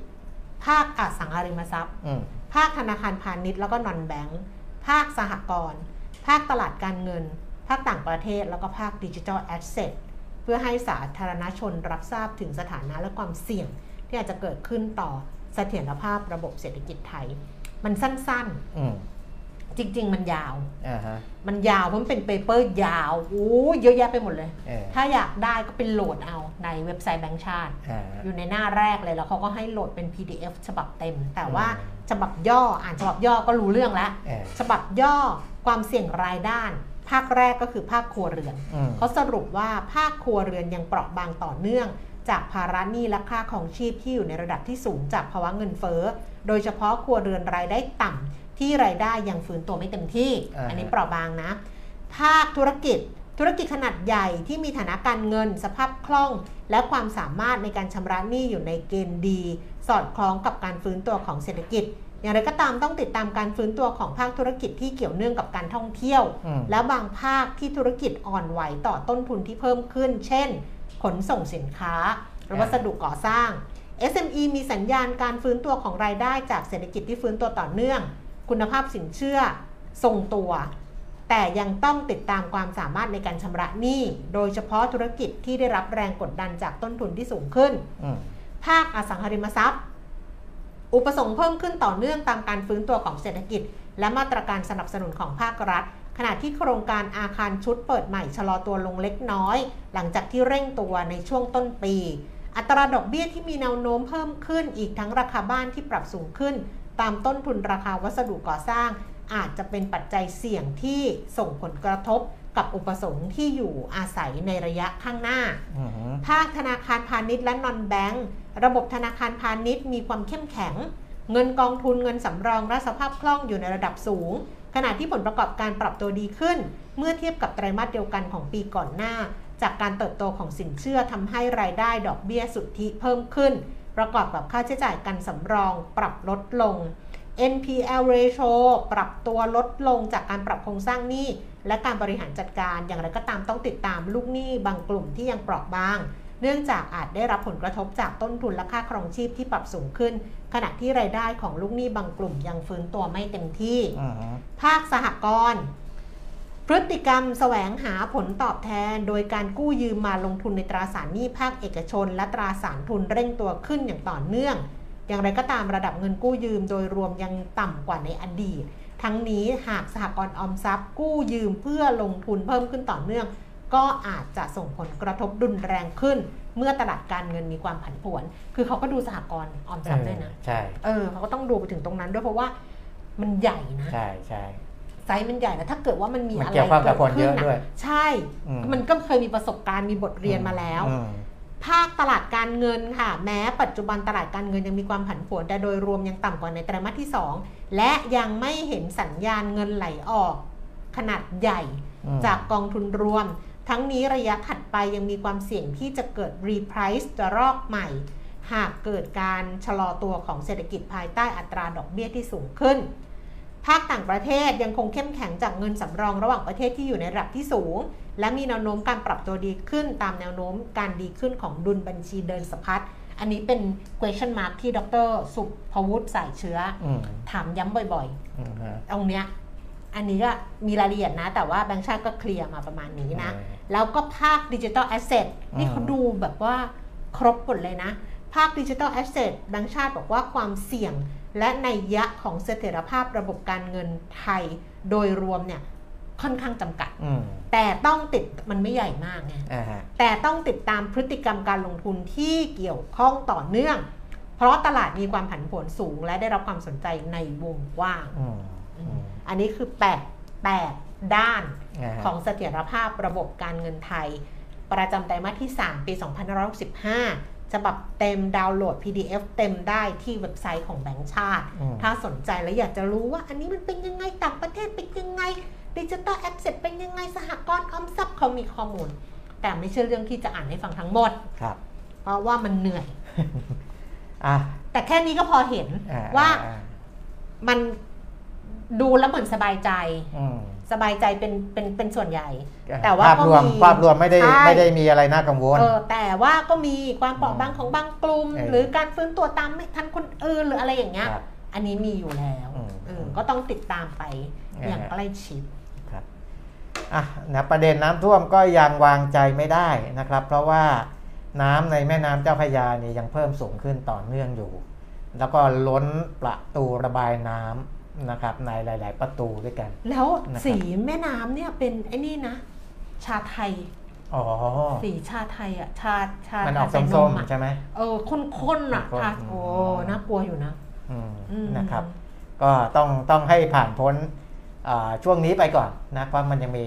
ภาคอสังหาริมทรัพย์อืมภาคธนาคารพาณิชย์แล้วก็นอนแบงก์ภาคสหกรณ์ภาคตลาดการเงิน ภาคต่างประเทศแล้วก็ภาค digital asset เพื่อให้สาธารณชนรับทราบถึงสถานะและความเสี่ยง ที่อาจจะเกิดขึ้นต่อเสถียรภาพระบบเศรษฐกิจไทย มันสั้นอืมๆ จริง ๆ มันยาว อ่าฮะ มันยาวเพราะมันเป็น paper ยาวโอ้เยอะแยะไปหมดเลย เออ ถ้าอยากได้ก็เป็นโหลดเอาในเว็บไซต์แบงก์ชาติ อ่า อยู่ในหน้าแรกเลยแล้วเขาก็ให้โหลดเป็น PDF ฉบับเต็ม แต่ว่าอืมฉบับย่ออ่านฉบับย่อก็รู้เรื่องแล้ว เออ ฉบับย่อความเสี่ยงรายด้าน ภาคแรกก็คือภาคครัวเรือน อืมเขาสรุปว่าภาคครัวเรือนยังเปราะบางต่อเนื่อง จากภาระหนี้และค่าของชีพที่อยู่ในระดับที่สูงจากภาวะเงินเฟ้อ โดยเฉพาะครัวเรือนรายได้ต่ำ ที่รายได้ยังฟื้นตัวไม่เต็มที่อ่าฮะอันนี้เปราะบางนะ ภาคธุรกิจธุรกิจขนาดใหญ่ที่มีฐานะการเงินสภาพคล่อง และความสามารถในการชำระหนี้อยู่ในเกณฑ์ดี สอดคล้องกับการฟื้นตัวของเศรษฐกิจ อย่างไรก็ตามต้องติดตามการฟื้นตัวของภาคธุรกิจที่เกี่ยวเนื่องกับการท่องเที่ยวอืมแล้วบางภาคที่ธุรกิจอ่อนไหวต่อต้นทุนที่เพิ่มขึ้น เช่น ขนส่งสินค้าหรือวัสดุก่อสร้าง SME มีสัญญาณการฟื้นตัวของรายได้จากเศรษฐกิจที่ฟื้นตัวต่อเนื่อง คุณภาพสินเชื่อทรงตัว แต่ยังต้องติดตามความสามารถในการชำระหนี้ โดยเฉพาะธุรกิจที่ได้รับแรงกดดันจากต้นทุนที่สูงขึ้นอืมภาคอสังหาริมทรัพย์ อุปสงค์เพิ่มขึ้นต่อเนื่องตามการฟื้นตัวของเศรษฐกิจ และมาตรการสนับสนุนของภาครัฐ ขณะที่โครงการอาคารชุดเปิดใหม่ชะลอตัวลงเล็กน้อย หลังจากที่เร่งตัวในช่วงต้นปีอัตราดอกเบี้ยที่มีแนวโน้มเพิ่มขึ้นอีกทั้งราคาบ้านที่ปรับสูงขึ้น ตามต้นทุนราคาวัสดุก่อสร้าง อาจจะเป็นปัจจัยเสี่ยงที่ส่งผลกระทบกับอุปสงค์ที่อยู่อาศัยในระยะข้างหน้าอืมภาคธนาคารพาณิชย์และนอนแบงก์ระบบธนาคารพาณิชย์มีความเข้มแข็ง เงินกองทุนเงินสำรองและสภาพคล่องอยู่ในระดับสูง ขณะที่ผลประกอบการปรับตัวดีขึ้น เมื่อเทียบกับไตรมาสเดียวกันของปีก่อนหน้า จากการเติบโตของสินเชื่อทำให้รายได้ดอกเบี้ยสุทธิเพิ่มขึ้น ประกอบกับค่าใช้จ่ายการสำรองปรับลดลง NPL ratio ปรับตัวลดลงจากการปรับโครงสร้างหนี้ และการบริหารจัดการอย่างไรก็ตามต้องติดตามลูกหนี้บางกลุ่มที่ยังเปราะบาง เนื่องจากอาจได้รับผลกระทบจากต้นทุนและค่าครองชีพที่ปรับสูงขึ้น ขณะที่รายได้ของลูกหนี้บางกลุ่มยังฟื้นตัวไม่เต็มที่อืมภาคสหกรณ์ พฤติกรรมแสวงหาผลตอบแทน โดยการกู้ยืมมาลงทุนในตราสารหนี้ภาคเอกชน และตราสารทุนเร่งตัวขึ้นอย่างต่อเนื่อง อย่างไรก็ตามระดับเงินกู้ยืมโดยรวมยังต่ำกว่าในอดีต ทั้งนี้หากสหกรณ์ออมทรัพย์ กู้ยืมเพื่อลงทุนเพิ่มขึ้นต่อเนื่อง ก็อาจจะส่งผลกระทบรุนแรงขึ้น เมื่อตลาดการเงินมีความผันผวน คือเขาก็ดูสหกรณ์ออมทรัพย์ด้วยนะใช่เออเขาก็ต้องดูไปถึงตรงนั้นด้วยเพราะว่ามันใหญ่นะใช่ใช่ ไซส์มันใหญ่แล้วถ้าเกิดว่ามันมีมันอะไรเกี่ยวข้องกับคนขึ้เยอะด้วยใช่อืมมันก็เคยมีประสบการณ์มีบทเรียนมาแล้วอืมภาคตลาดการเงินค่ะ แม้ปัจจุบันตลาดการเงินยังมีความผันผวนแต่โดยรวมยังต่ำกว่าในไตรมาสที่ 2 และยังไม่เห็นสัญญาณเงินไหลออก ขนาดใหญ่อืมจากกองทุนรวม ทั้งนี้ระยะถัดไปยังมีความเสี่ยงที่จะเกิดรีไพรซ์ระลอกใหม่ หากเกิดการชะลอตัวของเศรษฐกิจภายใต้อัตราดอกเบี้ยที่สูงขึ้น ภาคต่างประเทศยังคงเข้มแข็งจากเงินสำรองระหว่างประเทศที่อยู่ในระดับที่สูง และมีแนวโน้มการปรับตัวดีขึ้นตามแนวโน้มการดีขึ้นของดุลบัญชีเดินสะพัดอันนี้เป็น question mark ที่ดรสุภวุฒิสายเชื้ออืมถามย้ำบ่อยอืมฮะๆตรงเนี้ยอันนี้ก็มีรายละเอียดนะ แต่ว่าแบงค์ชาติก็เคลียร์มาประมาณนี้นะเออแล้วก็ภาค digital asset นี่เขาดูแบบว่าครบหมดเลยนะ ภาค digital asset แบงค์ชาติบอกว่าความเสี่ยง และนัยยะของเสถียรภาพระบบการเงินไทยโดยรวมเนี่ยค่อนข้างจำกัดอืมแต่ต้องติดมันไม่ใหญ่มากไงอ่าฮะแต่ต้องติดตามพฤติกรรมการลงทุนที่เกี่ยวข้องต่อเนื่อง เพราะตลาดมีความผันผวนสูง และได้รับความสนใจในวงกว้างอืมอืมอันนี้คือแปดแปดด้านาฮะของเสถียรภาพระบบการเงินไทย ประจำไตรมาสที่ 3 ปี 2565 ฉบับเต็มดาวน์โหลด PDF เต็มได้ที่เว็บไซต์ของแบงก์ชาติอืมถ้าสนใจและอยากจะรู้ว่าอันนี้มันเป็นยังไงต่างประเทศเป็นยังไงdigital asset เป็นยังไงสหกรณ์ออมทรัพย์เขามีข้อมูล แต่ไม่ใช่เรื่องที่จะอ่านให้ฟังทั้งหมดครับ เพราะว่ามันเหนื่อยอะแต่แค่นี้ก็พอเห็นอ่ว่าอ่มันดูแล้วเหมือนสบายใจอืม สบายใจเป็นเป็นเป็นส่วนใหญ่ แต่ว่าภาพก็รวมมีภาพรวมไม่ได้ใช่ไม่ได้มีอะไรน่ากังวลเออแต่ว่าก็มีความเปราะบางอืมของบางกลุ่มเออหรือการฟื้นตัวตามไม่ทันคนอื่นหรืออะไรอย่างเงี้ยครับอันนี้มีอยู่แล้วอืมเออก็ต้องติดตามไปเออออย่างใกล้ชิดครับอะนะประเด็นน้ำท่วมก็ยังวางใจไม่ได้นะครับ เพราะว่าน้ำในแม่น้ำเจ้าพระยานี่ยังเพิ่มสูงขึ้นต่อเนื่องอยู่ แล้วก็ล้นประตูระบายน้ำ นะครับในหลาย ๆ ประตูด้วยกัน แล้วนะครับสีแม่น้ำเนี่ยเป็นไอ้นี่นะ ชาไทยอ๋อสีชาไทยอะชาชามันออกใส่ส้มอะๆใช่ไหมเออข้นๆอะข้นๆค่ะอืมโอ้น่ากลัวอยู่นะอืมอืมนะครับ ก็ต้องต้องให้ผ่านพ้นอ่าช่วงนี้ไปก่อนนะเพราะมันยังมี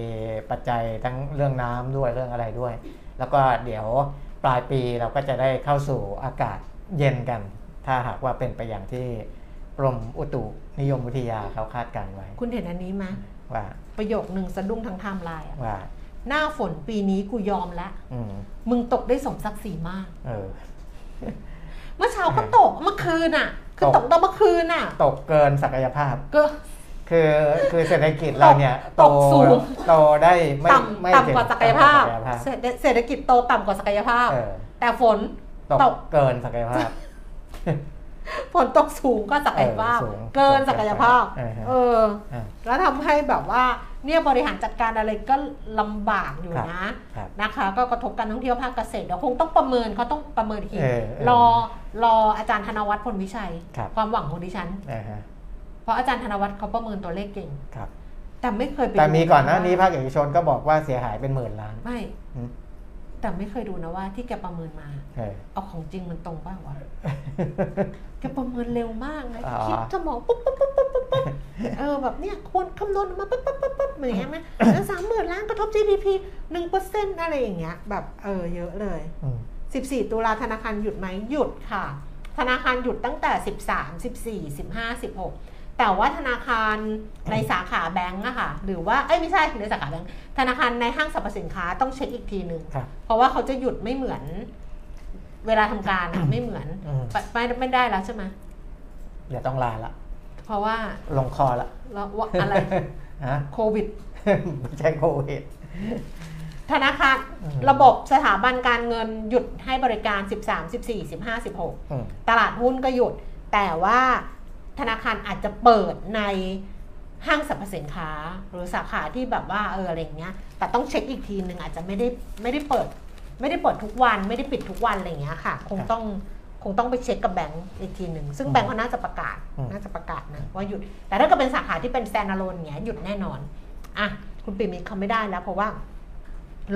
ปัจจัยทั้งเรื่องน้ำด้วยเรื่องอะไรด้วย แล้วก็เดี๋ยวปลายปีเราก็จะได้เข้าสู่อากาศเย็นกัน ถ้าหากว่าเป็นไปอย่างที่ กรมอุตุนิยมวิทยาเขาคาดการณ์ไว้ คุณเห็นอันนี้ไหมว่าประโยคหนึ่งสะดุ้งทั้งไทม์ไลน์อะว่า หน้าฝนปีนี้กูยอมแล้วอืมมึงตกได้สมศักดิ์ศรีมาก เออ เมื่อเช้าก็ตกเมื่อคืนอะ คือตตกกตอนเมื่อคืนอะ ตกเกินศักยภาพก็คือคือเศรษฐกิจเราเนี่ยโตตกสูงโตได้ไม่ไม่ต่ำถึงต่ำกว่าศักยภาพศักยภาพเศรษฐเศรษฐกิจโตต่ำกว่าศักยภาพเออแต่ฝนตกตกเกินศักยภาพ ฝนตกสูงก็ศักยภาพเออสูงเกินศักยภาพ เออฮะเอออะแล้วทำให้แบบว่าเนี่ยบริหารจัดการอะไรก็ลำบากอยู่นะครับนะคะ ก็กระทบการท่องเที่ยวภาคเกษตรเดี๋ยวคงต้องประเมินเขาต้องประเมินอีกทีเออเออรอรออาจารย์ธนวัฒน์พลวิชัยครับความหวังของดิฉันอ่าฮะเพราะอาจารย์ธนวัฒน์เขาประเมินตัวเลขเก่งครับแต่ไม่เคยไปแต่มีดูก่อนหน้านี้ว่ภาคเอกชนก็บอกว่าเสียหายเป็นหมื่นล้าน ไม่อืม แต่ไม่เคยดูนะว่าที่แกประเมินมา เออเอาของจริงมันตรงป่าวะ แกประเมินเร็วมากนะอ๋อคิดสมองปุ๊บปุ๊บปุ๊บปุ๊บปุ๊บปุ๊บเออแบบเนี่ยควรคำนวณออกมาปุ๊บปุ๊บปุ๊บปุ๊บอย่างเงี้ยไหมแล้วสามหมื่นล้านกระทบ GDP หนึ่งเปอร์เซ็นต์อะไรอย่างเงี้ย แบบเออเยอะเลยอืม14ตุลาธนาคารหยุดไหมหยุดค่ะ ธนาคารหยุดตั้งแต่13 14 15 16 แต่ว่าธนาคารในสาขาแบงก์อะค่ะ หรือว่าเอ้ยไม่ใช่ในสาขาแบงก์ธนาคารในห้างสรรพสินค้าต้องเช็คอีกทีหนึ่งครับเพราะว่าเขาจะหยุดไม่เหมือน เวลาทำการอะไม่เหมือนอืมไปไม่ไม่ได้แล้วใช่ไหมเดี๋ยวต้องลาละเพราะว่าลงคอละเราว่าอะไรฮะโควิดไม่ใช่โควิดธนาคารอืมระบบสถาบันการเงินหยุดให้บริการ 13 14 15 16อืมตลาดหุ้นก็หยุด แต่ว่า ธนาคารอาจจะเปิดในห้างสรรพสินค้า หรือสาขาที่แบบว่าเอออะไรอย่างเงี้ย แต่ต้องเช็คอีกทีหนึ่งอาจจะไม่ได้ไม่ได้เปิด ไม่ได้เปิดทุกวัน ไม่ได้ปิดทุกวันอะไรอย่างเงี้ยค่ะ คงต้องคงต้องไปเช็คกับแบงก์อีกทีหนึ่ง ซึ่งแบงก์เขาน่าจะประกาศอืมน่าจะประกาศนะว่าหยุด แต่ถ้าเกิดเป็นสาขาที่เป็น standalone เงี้ยหยุดแน่นอนอะคุณปิ่มมิตรเขาไม่ได้แล้ว เพราะว่า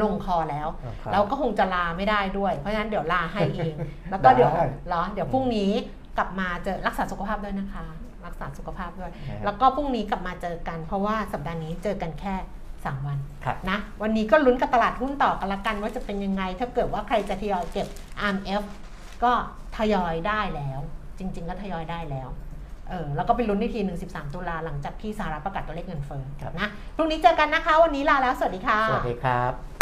ลงคอแล้วลงคอเราก็คงจะลาไม่ได้ด้วย เพราะฉะนั้นเดี๋ยวลาให้เอง แล้วก็เดี๋ยวได้เหรอเดี๋ยวพรุ่งนี้ กลับมาเจอรักษาสุขภาพด้วยนะคะ รักษาสุขภาพด้วยนะครับแล้วก็พรุ่งนี้กลับมาเจอกัน เพราะว่าสัปดาห์นี้เจอกันแค่ 3 วันครับนะวันนี้ก็ลุ้นกับตลาดหุ้นต่อกันละกันว่าจะเป็นยังไง ถ้าเกิดว่าใครจะทยอยเก็บ RMF ก็ทยอยได้แล้ว จริง ๆ ก็ทยอยได้แล้วเออแล้วก็ไปลุ้นในทีหนึ่ง13 ตุลาหลังจากที่สหรัฐประกาศตัวเลขเงินเฟ้อครับนะพรุ่งนี้เจอกันนะคะ วันนี้ลาแล้ว สวัสดีค่ะ สวัสดีครับ